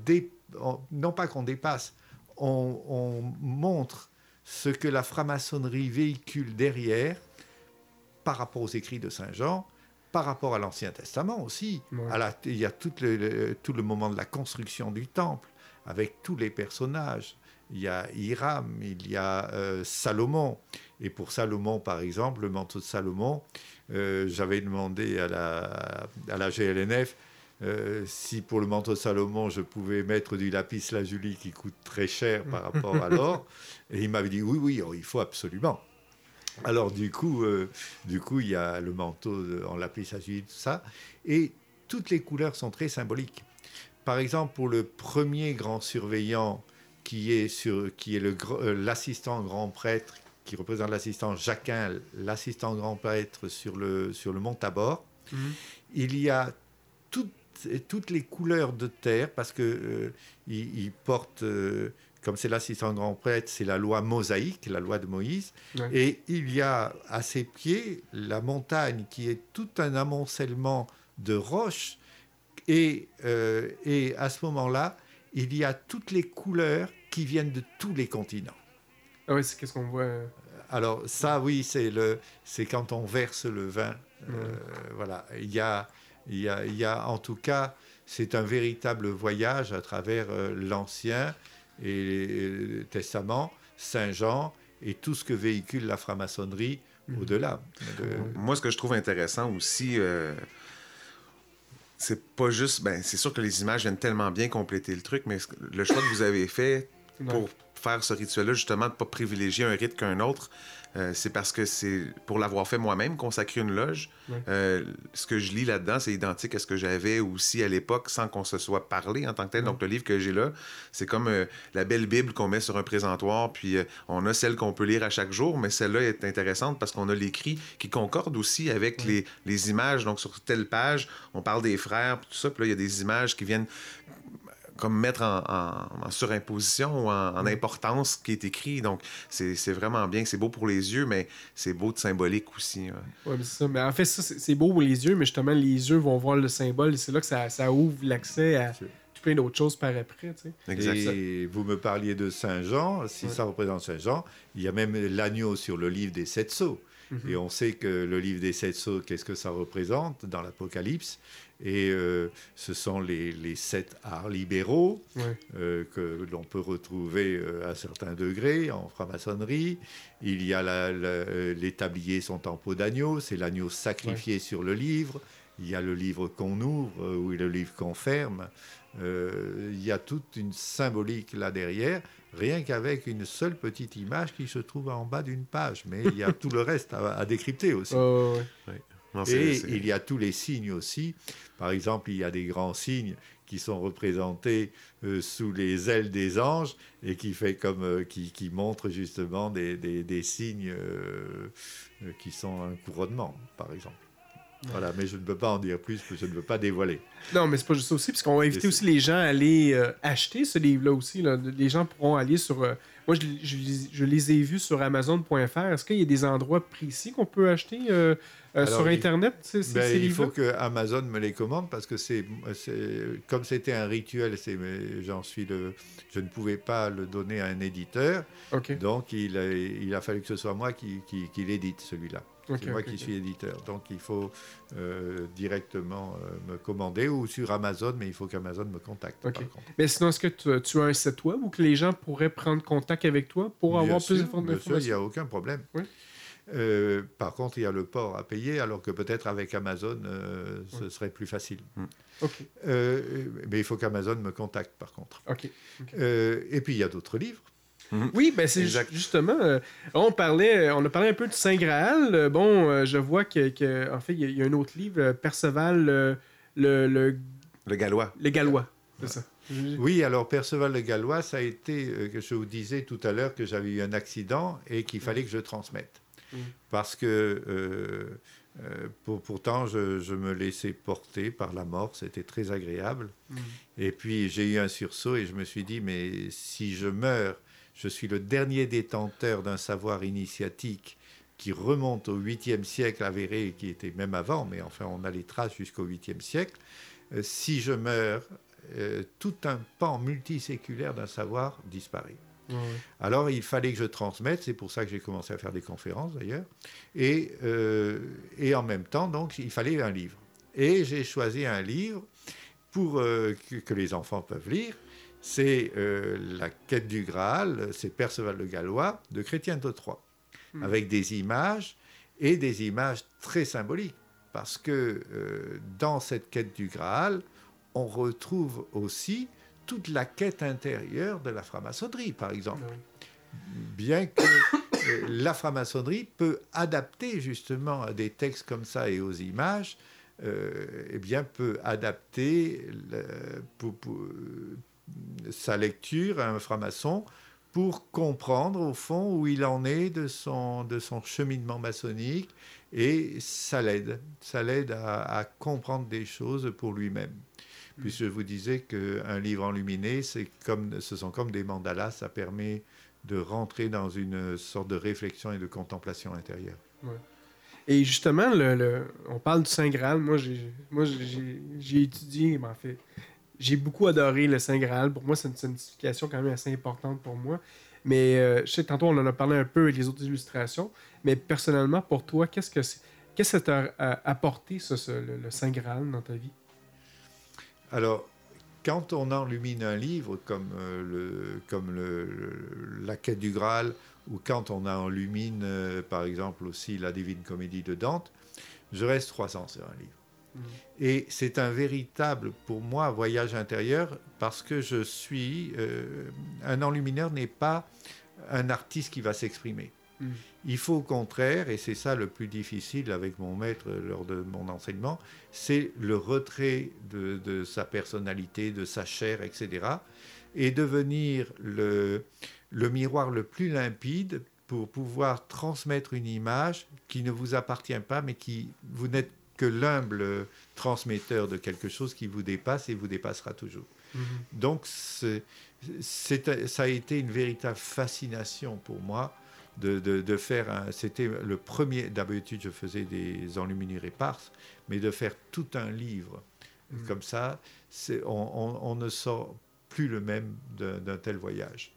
non pas qu'on dépasse, on, montre ce que la franc-maçonnerie véhicule derrière par rapport aux écrits de Saint Jean, par rapport à l'Ancien Testament aussi. il y a tout le, tout le moment de la construction du temple, avec tous les personnages il y a Hiram, il y a euh, Salomon. Et pour Salomon, par exemple, le manteau de Salomon, euh, j'avais demandé à la, à la GLNF euh, si pour le manteau de Salomon, je pouvais mettre du lapis lazuli qui coûte très cher par rapport à l'or. Et il m'avait dit oui, oui, oh, il faut absolument. Alors du coup, du coup, il y a le manteau en lapis lazuli, tout ça. Et toutes les couleurs sont très symboliques. Par exemple, pour le premier grand surveillant qui est, sur, qui est euh, l'assistant grand prêtre, qui représente l'assistant Jacquin, l'assistant grand prêtre sur le, sur le mont Tabor. Mhm. Il y a toutes, toutes les couleurs de terre, parce que euh, il, porte, euh, comme c'est l'assistant grand prêtre, c'est la loi mosaïque, la loi de Moïse. Et il y a à ses pieds la montagne qui est tout un amoncellement de roches. Et, et à ce moment-là, il y a toutes les couleurs qui viennent de tous les continents. Ah oui, c'est qu'est-ce qu'on voit euh? Alors ça, oui, c'est le, c'est quand on verse le vin. Euh, voilà, il y a, il y a, il y a, en tout cas, c'est un véritable voyage à travers euh, l'Ancien et le Testament, Saint Jean et tout ce que véhicule la franc-maçonnerie mhm. au-delà. Moi, ce que je trouve intéressant aussi c'est pas juste. Ben, c'est sûr que les images viennent tellement bien compléter le truc, mais le choix que vous avez fait pour faire ce rituel-là, justement, de pas privilégier un rite qu'un autre, euh, c'est parce que c'est pour l'avoir fait moi-même, consacrer une loge. Euh, ce que je lis là-dedans, c'est identique à ce que j'avais aussi à l'époque sans qu'on se soit parlé en tant que tel. Donc, le livre que j'ai là, c'est comme euh, la belle Bible qu'on met sur un présentoir, puis on a celle qu'on peut lire à chaque jour, mais celle-là est intéressante parce qu'on a l'écrit qui concorde aussi avec les, les, images. Donc, sur telle page, on parle des frères, tout ça, puis là, il y a des images qui viennent comme mettre en, surimposition ou en, mm. importance ce qui est écrit. Donc, c'est vraiment bien. C'est beau pour les yeux, mais c'est beau de symbolique aussi. Oui, c'est ça. Mais en fait, ça, c'est beau pour les yeux, mais justement, les yeux vont voir le symbole. C'est là que ça, ça ouvre l'accès à plein d'autres choses par après. Et vous me parliez de Saint-Jean. Si ça représente Saint-Jean, il y a même l'agneau sur le livre des sept sceaux. Mm-hmm. Et on sait que le livre des sept sceaux, qu'est-ce que ça représente dans l'Apocalypse? Et euh, ce sont les, sept arts libéraux euh, que l'on peut retrouver euh, à certains degrés en franc-maçonnerie. Il y a les tabliers sont en peau d'agneau, c'est l'agneau sacrifié sur le livre. Il y a le livre qu'on ouvre ou le livre qu'on ferme. il y a toute une symbolique là derrière, rien qu'avec une seule petite image qui se trouve en bas d'une page. Mais il y a tout le reste à, décrypter aussi. et il y a tous les signes aussi. Par exemple, il y a des grands signes qui sont représentés euh, sous les ailes des anges et qui fait comme euh, qui, justement des, des, signes euh, qui sont un couronnement, par exemple. Voilà, mais je ne peux pas en dire plus, parce que je ne veux pas dévoiler. Non, mais c'est pas juste ça aussi, parce qu'on va inviter aussi les gens à aller acheter ce livre-là aussi. Là. Les gens pourront aller sur. Moi, je, je, je, les ai vus sur Amazon.fr. Est-ce qu'il y a des endroits précis qu'on peut acheter euh, sur Internet, c'est ben, Il faut que Amazon me les commande parce que c'est comme c'était un rituel, j'en suis le, je ne pouvais pas le donner à un éditeur. Donc il a, il a fallu que ce soit moi qui, qui, l'édite celui-là. C'est moi qui suis éditeur. Donc il faut euh, directement euh, me commander ou sur Amazon, mais il faut qu'Amazon me contacte. Mais sinon, est-ce que tu, as un site web ou que les gens pourraient prendre contact avec toi pour avoir plus d'informations? Il n'y a aucun problème. Oui. Euh, par contre, il y a le port à payer, alors que peut-être avec Amazon, euh, ce serait plus facile. Mm. Euh, mais il faut qu'Amazon me contacte, par contre. et puis, il y a d'autres livres. Mm-hmm. Oui, ben c'est justement. on parlait, on a parlé un peu de Saint Graal. bon, je vois que, en fait, il y, a un autre livre, Perceval le, le, le Gallois. Le Gallois, c'est ça. Oui, alors Perceval le Gallois, ça a été que je vous disais tout à l'heure que j'avais eu un accident et qu'il fallait que je transmette. Parce que euh, euh, pour, pourtant, je, me laissais porter par la mort, c'était très agréable. Et puis j'ai eu un sursaut et je me suis dit, mais si je meurs, je suis le dernier détenteur d'un savoir initiatique qui remonte au 8e siècle avéré, qui était même avant, mais enfin on a les traces jusqu'au 8e siècle. Euh, si je meurs, tout un pan multiséculaire d'un savoir disparaît. Alors il fallait que je transmette, c'est pour ça que j'ai commencé à faire des conférences d'ailleurs, et, euh, et en même temps, donc, il fallait un livre. Et j'ai choisi un livre pour, euh, que, les enfants peuvent lire, c'est euh, La quête du Graal, c'est Perceval le Gallois de Chrétien de Troyes, hmm. avec des images et des images très symboliques, parce que dans cette quête du Graal, on retrouve aussi toute la quête intérieure de la franc-maçonnerie, par exemple. Bien que euh, la franc-maçonnerie peut adapter justement à des textes comme ça et aux images, euh, eh bien, peut adapter euh, sa lecture à un franc-maçon pour comprendre au fond où il en est de son, de son cheminement maçonnique et ça l'aide, ça l'aide à comprendre des choses pour lui-même puisque je vous disais qu'un livre enluminé, comme, ce sont comme des mandalas, ça permet de rentrer dans une sorte de réflexion et de contemplation intérieure. Et justement, le, on parle du Saint Graal. Moi, j'ai étudié, en fait, j'ai beaucoup adoré le Saint Graal. Pour moi, c'est une signification quand même assez importante pour moi. Mais euh, je sais, tantôt, on en a parlé un peu avec les autres illustrations. Mais personnellement, pour toi, qu'est-ce que? Qu'est-ce que ça t'a apporté, le Saint Graal, dans ta vie? Alors, quand on enlumine un livre comme, euh, le, comme le, La quête du Graal, ou quand on enlumine, euh, par exemple, aussi la Divine Comédie de Dante, je reste 300 sur un livre. Mmh. Et c'est un véritable, pour moi, voyage intérieur, parce que je suis... Euh, un enlumineur n'est pas un artiste qui va s'exprimer. Mm. Il faut au contraire, et c'est ça le plus difficile avec mon maître lors de mon enseignement, c'est le retrait de, sa personnalité, de sa chair, etc. Et devenir le, le miroir le plus limpide pour pouvoir transmettre une image qui ne vous appartient pas, mais qui vous n'êtes que l'humble transmetteur de quelque chose qui vous dépasse et vous dépassera toujours. Mm-hmm. Donc, ça a été une véritable fascination pour moi de, faire C'était le premier. D'habitude, je faisais des enluminures éparses, mais de faire tout un livre mm. comme ça, on, on, ne sort plus le même d'un tel voyage.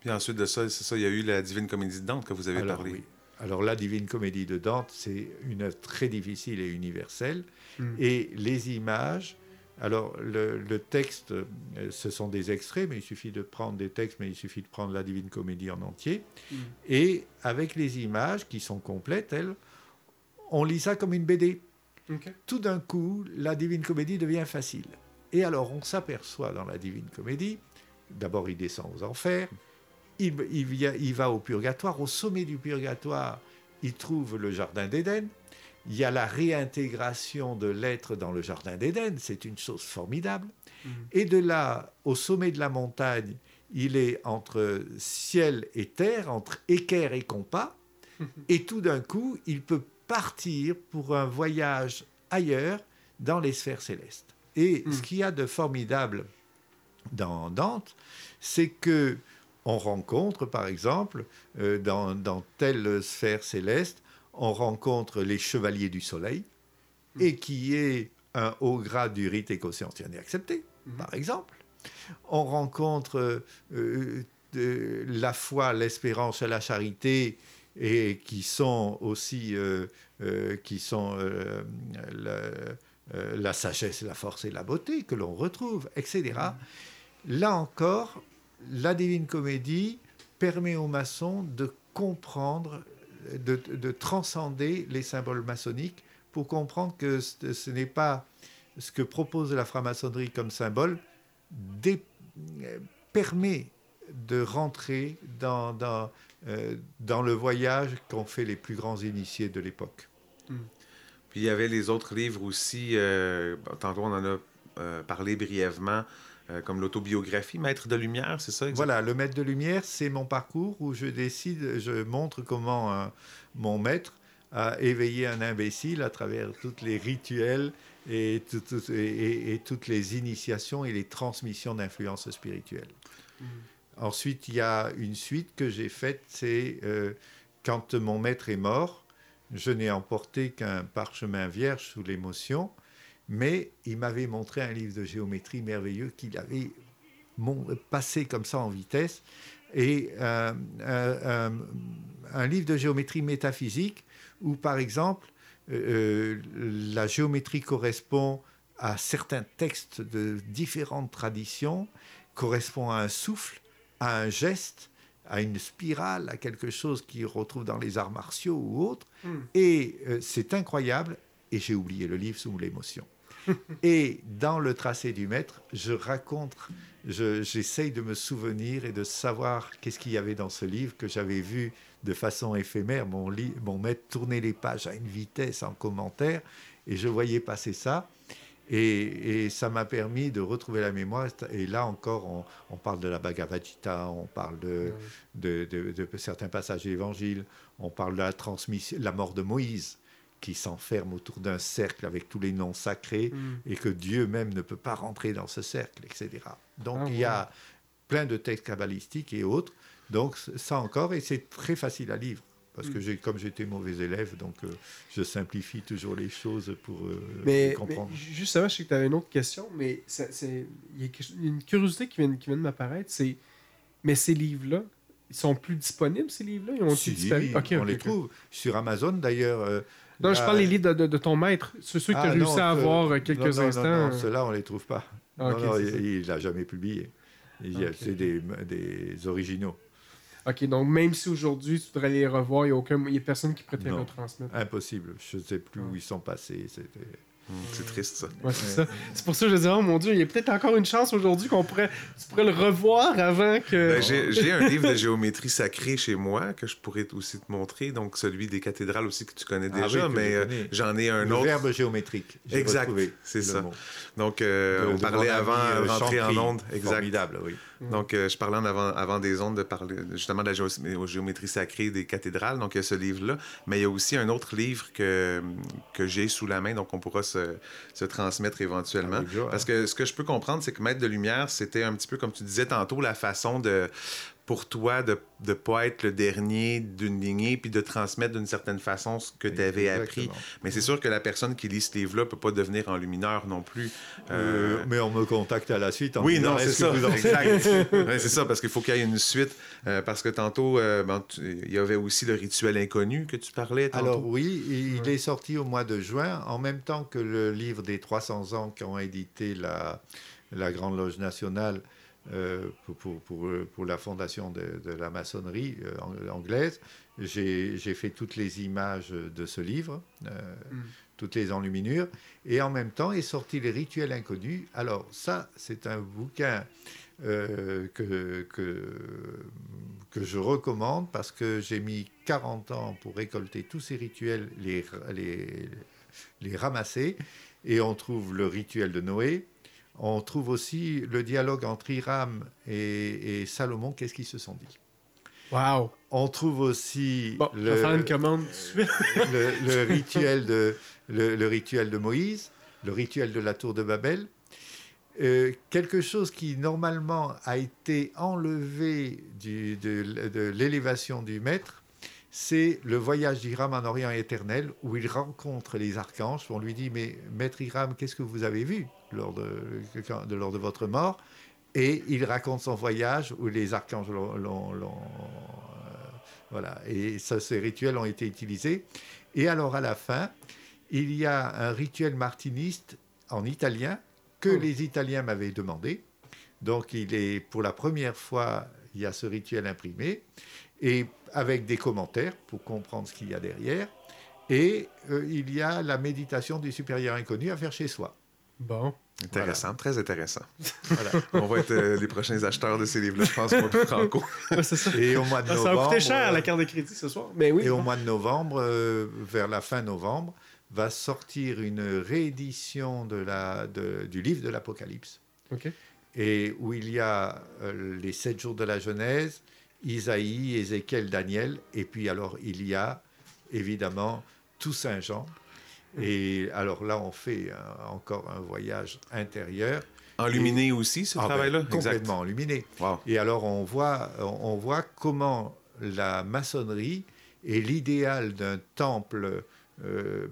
Puis ensuite de ça, c'est ça, il y a eu la Divine Comédie de Dante que vous avez Alors, parlé. Oui. Alors la Divine Comédie de Dante, c'est une œuvre très difficile et universelle. Mm. Et les images, alors, le, texte, euh, ce sont des extraits, mais il suffit de prendre des textes, mais il suffit de prendre la Divine Comédie en entier. Mm. Et avec les images, qui sont complètes, elles, on lit ça comme une BD. Tout d'un coup, la Divine Comédie devient facile. Et alors, on s'aperçoit dans la Divine Comédie, d'abord, il descend aux enfers, il, il, va au purgatoire. Au sommet du purgatoire, il trouve le jardin d'Éden. Il y a la réintégration de l'être dans le jardin d'Éden. C'est une chose formidable. Mhm. Et de là, au sommet de la montagne, il est entre ciel et terre, entre équerre et compas. Et tout d'un coup, il peut partir pour un voyage ailleurs dans les sphères célestes. Et hmm. ce qu'il y a de formidable dans Dante, c'est que on rencontre, par exemple, euh, dans, telle sphère céleste, on rencontre les chevaliers du soleil, hmm. et qui est un haut grade du rite écossien accepté, hmm. par exemple. On rencontre euh, la foi, l'espérance et la charité, et qui sont aussi euh, qui sont euh, la sagesse, la force et la beauté que l'on retrouve, etc. Là encore, la Divine Comédie permet aux maçons de comprendre, de, transcender les symboles maçonniques pour comprendre que ce, n'est pas ce que propose la franc-maçonnerie comme symbole, permet de rentrer euh, dans le voyage qu'ont fait les plus grands initiés de l'époque. Hmm. Puis il y avait les autres livres aussi, euh, tantôt on en a euh, parlé brièvement, euh, comme l'autobiographie Maître de Lumière, c'est ça Voilà, le Maître de Lumière, c'est mon parcours où je décide, je montre comment mon maître a éveillé un imbécile à travers tous les rituels et, et, toutes les initiations et les transmissions d'influences spirituelles. Mmh. Ensuite, il y a une suite que j'ai faite, c'est quand mon maître est mort, je n'ai emporté qu'un parchemin vierge sous l'émotion, mais il m'avait montré un livre de géométrie merveilleux qu'il avait passé comme ça en vitesse, et euh, un, livre de géométrie métaphysique où, par exemple, euh, euh, la géométrie correspond à certains textes de différentes traditions, correspond à un souffle, à un geste, à une spirale, à quelque chose qu'il retrouve dans les arts martiaux ou autres. Hmm. Et euh, c'est incroyable. Et j'ai oublié le livre sous l'émotion. et dans le tracé du maître, je raconte, j'essaye de me souvenir et de savoir qu'est-ce qu'il y avait dans ce livre que j'avais vu de façon éphémère. Mon, mon maître tournait les pages à une vitesse en commentaire et je voyais passer ça. Et, ça m'a permis de retrouver la mémoire. Et là encore, on, parle de la Bhagavad Gita, on parle de, de, certains passages de l'Évangile, on parle de la transmission, la mort de Moïse, qui s'enferme autour d'un cercle avec tous les noms sacrés, mm. et que Dieu même ne peut pas rentrer dans ce cercle, etc. Donc ah, il y a plein de textes kabbalistiques et autres. Donc ça encore, et c'est très facile à lire parce que mm. comme j'étais mauvais élève, donc euh, je simplifie toujours les choses pour euh, comprendre. Mais justement, je sais que tu avais une autre question, mais il y a une curiosité qui vient, qui vient de m'apparaître, c'est mais ces livres-là, ils sont plus disponibles, ces livres-là? Ils ont si, disparu? On les trouve sur Amazon d'ailleurs. Euh, non, je parle des livres de, ton maître, ceux, que tu as ah, réussi à avoir quelques non, instants. Non, ceux-là, on les trouve pas. Ah, non, il l'a jamais publié. C'est des, des originaux. OK, donc même si aujourd'hui tu voudrais les revoir, il n'y a, aucun... a personne qui pourrait te les retransmettre. Impossible. Je ne sais plus où ils sont passés. C'était. Hmm, c'est triste, ça. Ouais, c'est ça. C'est pour ça que je dis, oh mon Dieu, il y a peut-être encore une chance aujourd'hui qu'on pourrait, tu pourrais le revoir avant que. Ben, j'ai un livre de géométrie sacrée chez moi que je pourrais aussi te montrer, donc celui des cathédrales aussi que tu connais ah déjà, mais euh, j'en ai un autre. Le verbe géométrique. Exact, c'est ça. Donc, euh, on parlait avant de euh, rentrer en onde. Exact. Formidable, oui. Donc, je parlais avant, avant des ondes de parler justement de la géométrie sacrée des cathédrales. Donc, il y a ce livre-là. Mais il y a aussi un autre livre que, que j'ai sous la main, donc on pourra se se, transmettre éventuellement. Parce que ce que je peux comprendre, c'est que Maître de Lumière, c'était un petit peu, comme tu disais tantôt, la façon de pour toi de ne pas être le dernier d'une lignée, puis de transmettre d'une certaine façon ce que tu avais appris. Mais c'est sûr que la personne qui lit ce livre-là ne peut pas devenir enlumineur non plus. Euh, mais on me contacte à la suite. En oui, non, c'est ça. c'est ça, parce qu'il faut qu'il y ait une suite. Euh, parce que tantôt, euh, il y avait aussi le rituel inconnu que tu parlais. Tantôt. Alors oui, il est sorti au mois de juin, en même temps que le livre des 300 ans qu'ont édité la, la Grande Loge nationale euh, pour, pour, pour, la fondation de, de la maçonnerie euh, anglaise. J'ai fait toutes les images de ce livre, euh, mm. toutes les enluminures, et en même temps est sorti Les Rituels Inconnus. Alors ça, c'est un bouquin que, que, que, je recommande parce que j'ai mis 40 ans pour récolter tous ces rituels, les, les, les ramasser. Et on trouve le rituel de Noé, on trouve aussi le dialogue entre Hiram et, Salomon, qu'est-ce qu'ils se sont dit? Wow. On trouve aussi le, le, rituel de, le, rituel de Moïse, le rituel de la tour de Babel. Euh, quelque chose qui normalement a été enlevé de, de l'élévation du maître, c'est le voyage d'Hiram en Orient éternel où il rencontre les archanges. On lui dit Mais maître Hiram, qu'est-ce que vous avez vu lors de, lors de votre mort? Et il raconte son voyage où les archanges l'ont. Euh, voilà. Et ça, ces rituels ont été utilisés. Et alors, à la fin, il y a un rituel martiniste en italien que oh. les Italiens m'avaient demandé. Donc, il est pour la première fois, il y a ce rituel imprimé et avec des commentaires pour comprendre ce qu'il y a derrière. Et euh, il y a la méditation du supérieur inconnu à faire chez soi. Bon. Intéressant, très intéressant. On va être euh, les prochains acheteurs de ces livres-là, je pense, pour Franco. Et au mois de novembre. Ça va coûter cher la carte de crédit ce soir. Mais oui. Et au mois de novembre, euh, vers la fin novembre, va sortir une réédition de la, de, du livre de l'Apocalypse. OK. Et où il y a les sept jours de la Genèse, Isaïe, Ézéchiel, Daniel, et puis alors il y a évidemment tout Saint Jean. Et alors là, on fait encore un voyage intérieur. Enluminé aussi, ce ah ben, travail-là? Complètement enluminé. Et alors, on voit, on voit comment la maçonnerie est l'idéal d'un temple, euh,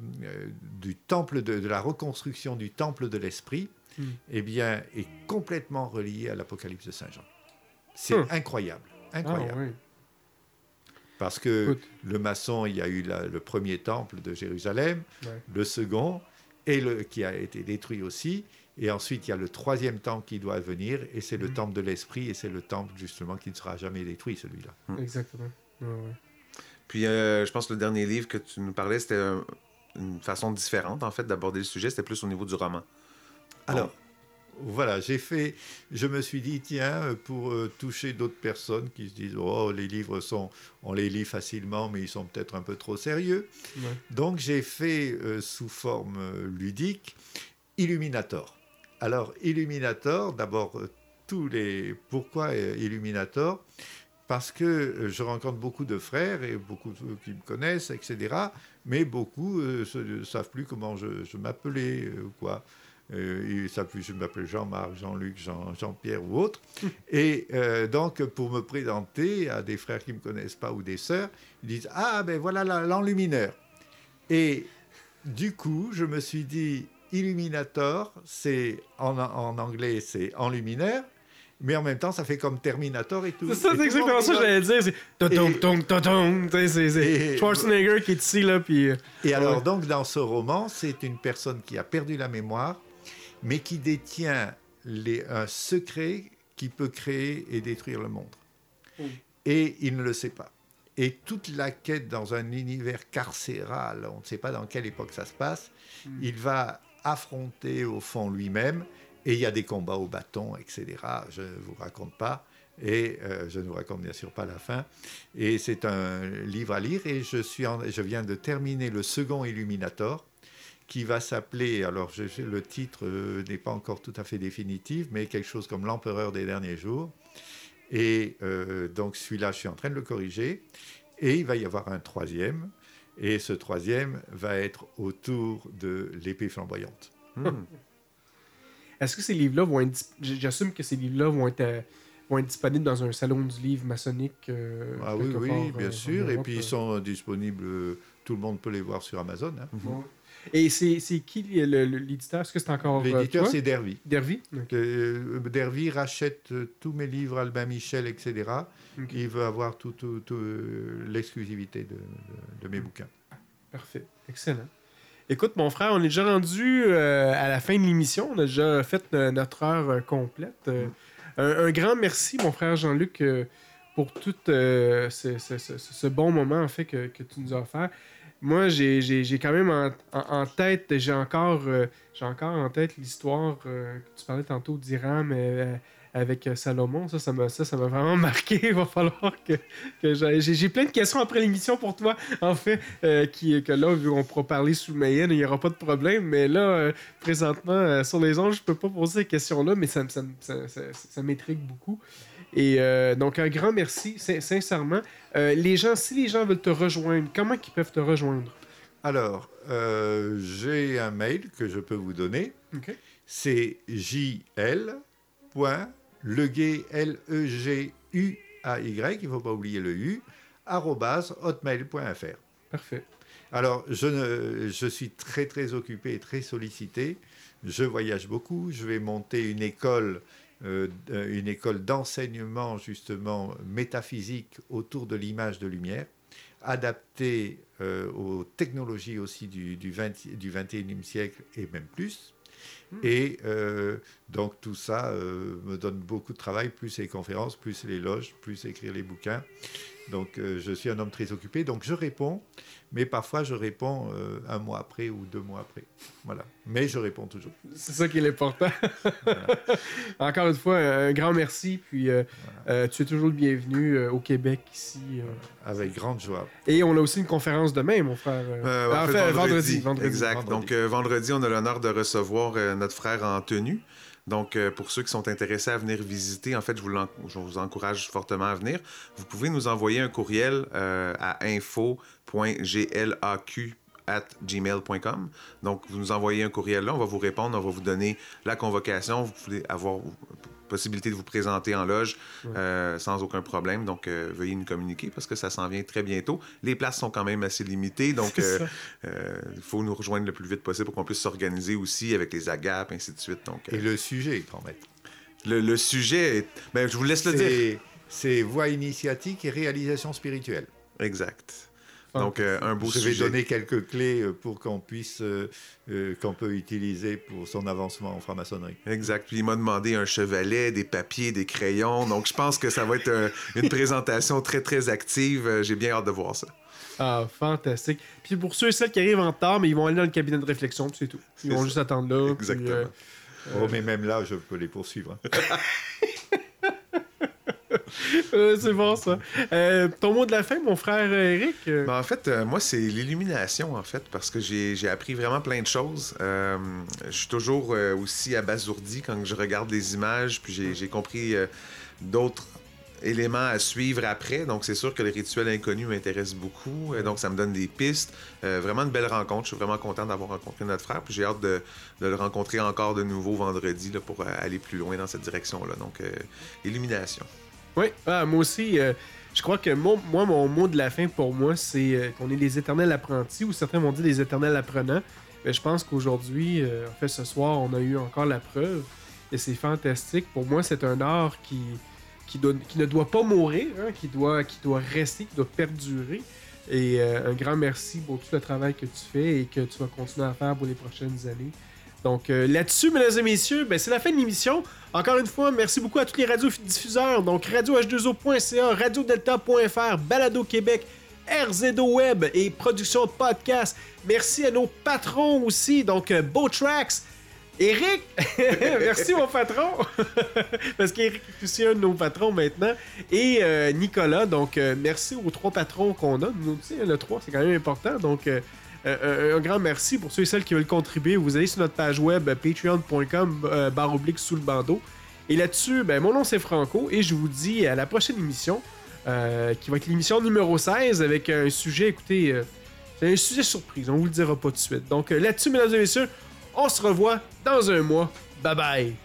du temple de, la reconstruction du temple de l'esprit, hmm. eh bien, est complètement relié à l'Apocalypse de Saint Jean. C'est hmm. incroyable. Incroyable. Ah, Parce que le maçon, il y a eu le premier temple de Jérusalem, le second, et le, qui a été détruit aussi. Et ensuite, il y a le troisième temple qui doit venir, et c'est le mm. temple de l'esprit, et c'est le temple justement qui ne sera jamais détruit, celui-là. Mm. Exactement. Puis, euh, je pense que le dernier livre que tu nous parlais, c'était une façon différente, en fait, d'aborder le sujet. C'était plus au niveau du roman. Alors, voilà, j'ai fait, je me suis dit, tiens, pour euh, toucher d'autres personnes qui se disent, oh, les livres sont, on les lit facilement, mais ils sont peut-être un peu trop sérieux. Donc j'ai fait euh, sous forme euh, ludique Illuminator. Alors, Illuminator, d'abord, tous les. Pourquoi Illuminator? Parce que je rencontre beaucoup de frères et beaucoup qui me connaissent, etc. Mais beaucoup ne savent plus comment je, je m'appelais, quoi. Euh, ça je m'appelle Jean-Marc, Jean-Luc, Jean, pierre ou autre. Et euh, donc, pour me présenter à des frères qui ne me connaissent pas ou des sœurs, ils disent Ah, ben voilà l'enlumineur. Et du coup, je me suis dit Illuminator, c'est en, anglais, c'est enlumineur. Mais en même temps, ça fait comme Terminator et tout. C'est ça, c'est exactement ça que j'allais dire. C'est Schwarzenegger qui est ici, là. Puis... Euh, et alors, donc, dans ce roman, c'est une personne qui a perdu la mémoire mais qui détient les, un secret qui peut créer et détruire le monde. Et il ne le sait pas. Et toute la quête dans un univers carcéral, on ne sait pas dans quelle époque ça se passe, hmm. il va affronter au fond lui-même, et il y a des combats au bâton, etc. Je ne vous raconte pas, et euh, je ne vous raconte bien sûr pas la fin. Et c'est un livre à lire, et je, suis je viens de terminer le second Illuminator, qui va s'appeler, alors je, le titre euh, n'est pas encore tout à fait définitif, mais quelque chose comme l'empereur des derniers jours. Et euh, donc celui-là, je suis en train de le corriger. Et il va y avoir un troisième. Et ce troisième va être autour de l'épée flamboyante. Hmm. Est-ce que ces livres-là vont être... J'assume que ces livres-là vont être... Euh, vont être disponibles dans un salon du livre maçonnique. ah oui, oui, bien sûr. et puis ils sont disponibles, tout le monde peut les voir sur Amazon. Hein. Et c'est qui l'éditeur? Est-ce que c'est encore. Euh, l'éditeur, c'est Dervy. Dervy? Euh, Dervy rachète euh, tous mes livres, Albin Michel, etc. Il veut avoir toute l'exclusivité de, mes bouquins. Parfait. Excellent. Écoute, mon frère, on est déjà rendu à la fin de l'émission. On a déjà fait notre heure complète. Mm. un, grand merci, mon frère Jean-Luc, pour tout ce, bon moment en fait que, que tu nous as offert moi, j'ai quand même en, tête, j'ai encore, euh, encore en tête l'histoire euh, que tu parlais tantôt d'Iram euh, avec Salomon. Ça, ça m'a, ça, ça vraiment marqué. Il va falloir que, j'ai, plein de questions après l'émission pour toi, en fait, qui, que là, on pourra parler sous Mayenne, il n'y aura pas de problème. Mais là, présentement, sur les ondes, je peux pas poser ces questions-là, mais ça, ça, ça, ça, ça m'intrigue beaucoup. Et donc, un grand merci, sincèrement. les gens, si les gens veulent te rejoindre, comment ils peuvent te rejoindre? Alors, euh, j'ai un mail que je peux vous donner. C'est jl.leguay, L-E-G-U-A-Y, il ne faut pas oublier le U, hotmail.fr. Parfait. Alors, je, je suis très, très occupé et très sollicité. Je voyage beaucoup. Je vais monter une école euh, une école d'enseignement justement métaphysique autour de l'image de lumière adapté euh, aux technologies aussi du, du, 20, du 21e siècle et même plus. Hmm. Et euh, donc tout ça euh, me donne beaucoup de travail, plus les conférences, plus les loges, plus écrire les bouquins. Donc je suis un homme très occupé, donc je réponds mais parfois je réponds euh, un mois après ou deux mois après. Voilà. Mais je réponds toujours. C'est ça qui est important. Encore une fois, un grand merci. Puis euh, euh, tu es toujours le bienvenu au Québec ici. Avec grande joie. Et on a aussi une conférence demain, mon frère. en, fait, vendredi, Exact. Donc vendredi, on a l'honneur de recevoir notre frère en tenue. Donc, pour ceux qui sont intéressés à venir visiter, en fait, je vous, encourage fortement à venir. Vous pouvez nous envoyer un courriel à info gmail.com. Donc, vous nous envoyez un courriel là, on va vous répondre, on va vous donner la convocation. Vous pouvez avoir possibilité de vous présenter en loge euh, sans aucun problème. Donc, euh, veuillez nous communiquer parce que ça s'en vient très bientôt. Les places sont quand même assez limitées, donc euh, il faut nous rejoindre le plus vite possible pour qu'on puisse s'organiser aussi avec les agapes, ainsi de suite. Donc, Et le sujet, grand maître? Le, le sujet, est... ben, je vous laisse le dire. C'est voie initiatique et réalisation spirituelle. Exact. Donc, euh, un beau Je vais donner quelques clés euh, pour qu'on puisse, euh, qu'on peut utiliser pour son avancement en franc-maçonnerie. Exact. Puis il m'a demandé un chevalet, des papiers, des crayons. Donc, je pense que ça va être une présentation très, très active. J'ai bien hâte de voir ça. Ah, fantastique. Puis pour ceux et celles qui arrivent en retard, mais ils vont aller dans le cabinet de réflexion, c'est tout. Ils vont juste attendre là. Exactement. oh, mais même là, je peux les poursuivre. Hein. c'est bon ça. Euh, ton mot de la fin, mon frère Eric? Ben, En fait, euh, moi, c'est l'illumination, en fait, parce que j'ai appris vraiment plein de choses. Euh, je suis toujours aussi abasourdi quand je regarde les images, puis j'ai compris d'autres éléments à suivre après. Donc, c'est sûr que le rituel inconnu m'intéresse beaucoup. donc, ça me donne des pistes. vraiment une belle rencontre. Je suis vraiment content d'avoir rencontré notre frère. Puis, j'ai hâte de, le rencontrer encore de nouveau vendredi pour aller plus loin dans cette direction-là. Donc, illumination. Oui, ah, moi aussi, euh, je crois que moi, mon mot de la fin pour moi, c'est euh, qu'on est des éternels apprentis, ou certains m'ont dit des éternels apprenants. Mais je pense qu'aujourd'hui, euh, en fait, ce soir, on a eu encore la preuve. Et c'est fantastique. Pour moi, c'est un art qui, qui, qui, ne doit pas mourir, hein, qui, doit, qui doit rester, qui doit perdurer. Et un grand merci pour tout le travail que tu fais et que tu vas continuer à faire pour les prochaines années. Donc là-dessus, mesdames et messieurs, ben, c'est la fin de l'émission. Encore une fois, merci beaucoup à tous les radiodiffuseurs, donc radioh2o.ca, radiodelta.fr, Balado Québec, RZO Web et Production Podcast. Merci à nos patrons aussi, donc euh, Tracks, Eric, merci mon patron, parce qu'Eric est aussi un de nos patrons maintenant, et euh, Nicolas, donc euh, merci aux trois patrons qu'on a. Nous aussi, le 3, c'est quand même important, donc euh, euh, un grand merci pour ceux et celles qui veulent contribuer. Vous allez sur notre page web euh, patreon.com barre oblique sous le bandeau. Et là-dessus, ben, mon nom c'est Franco et je vous dis à la prochaine émission qui va être l'émission numéro 16 avec un sujet, écoutez, c'est un sujet surprise, on vous le dira pas tout de suite. Donc là-dessus, mesdames et messieurs, on se revoit dans un mois. Bye bye!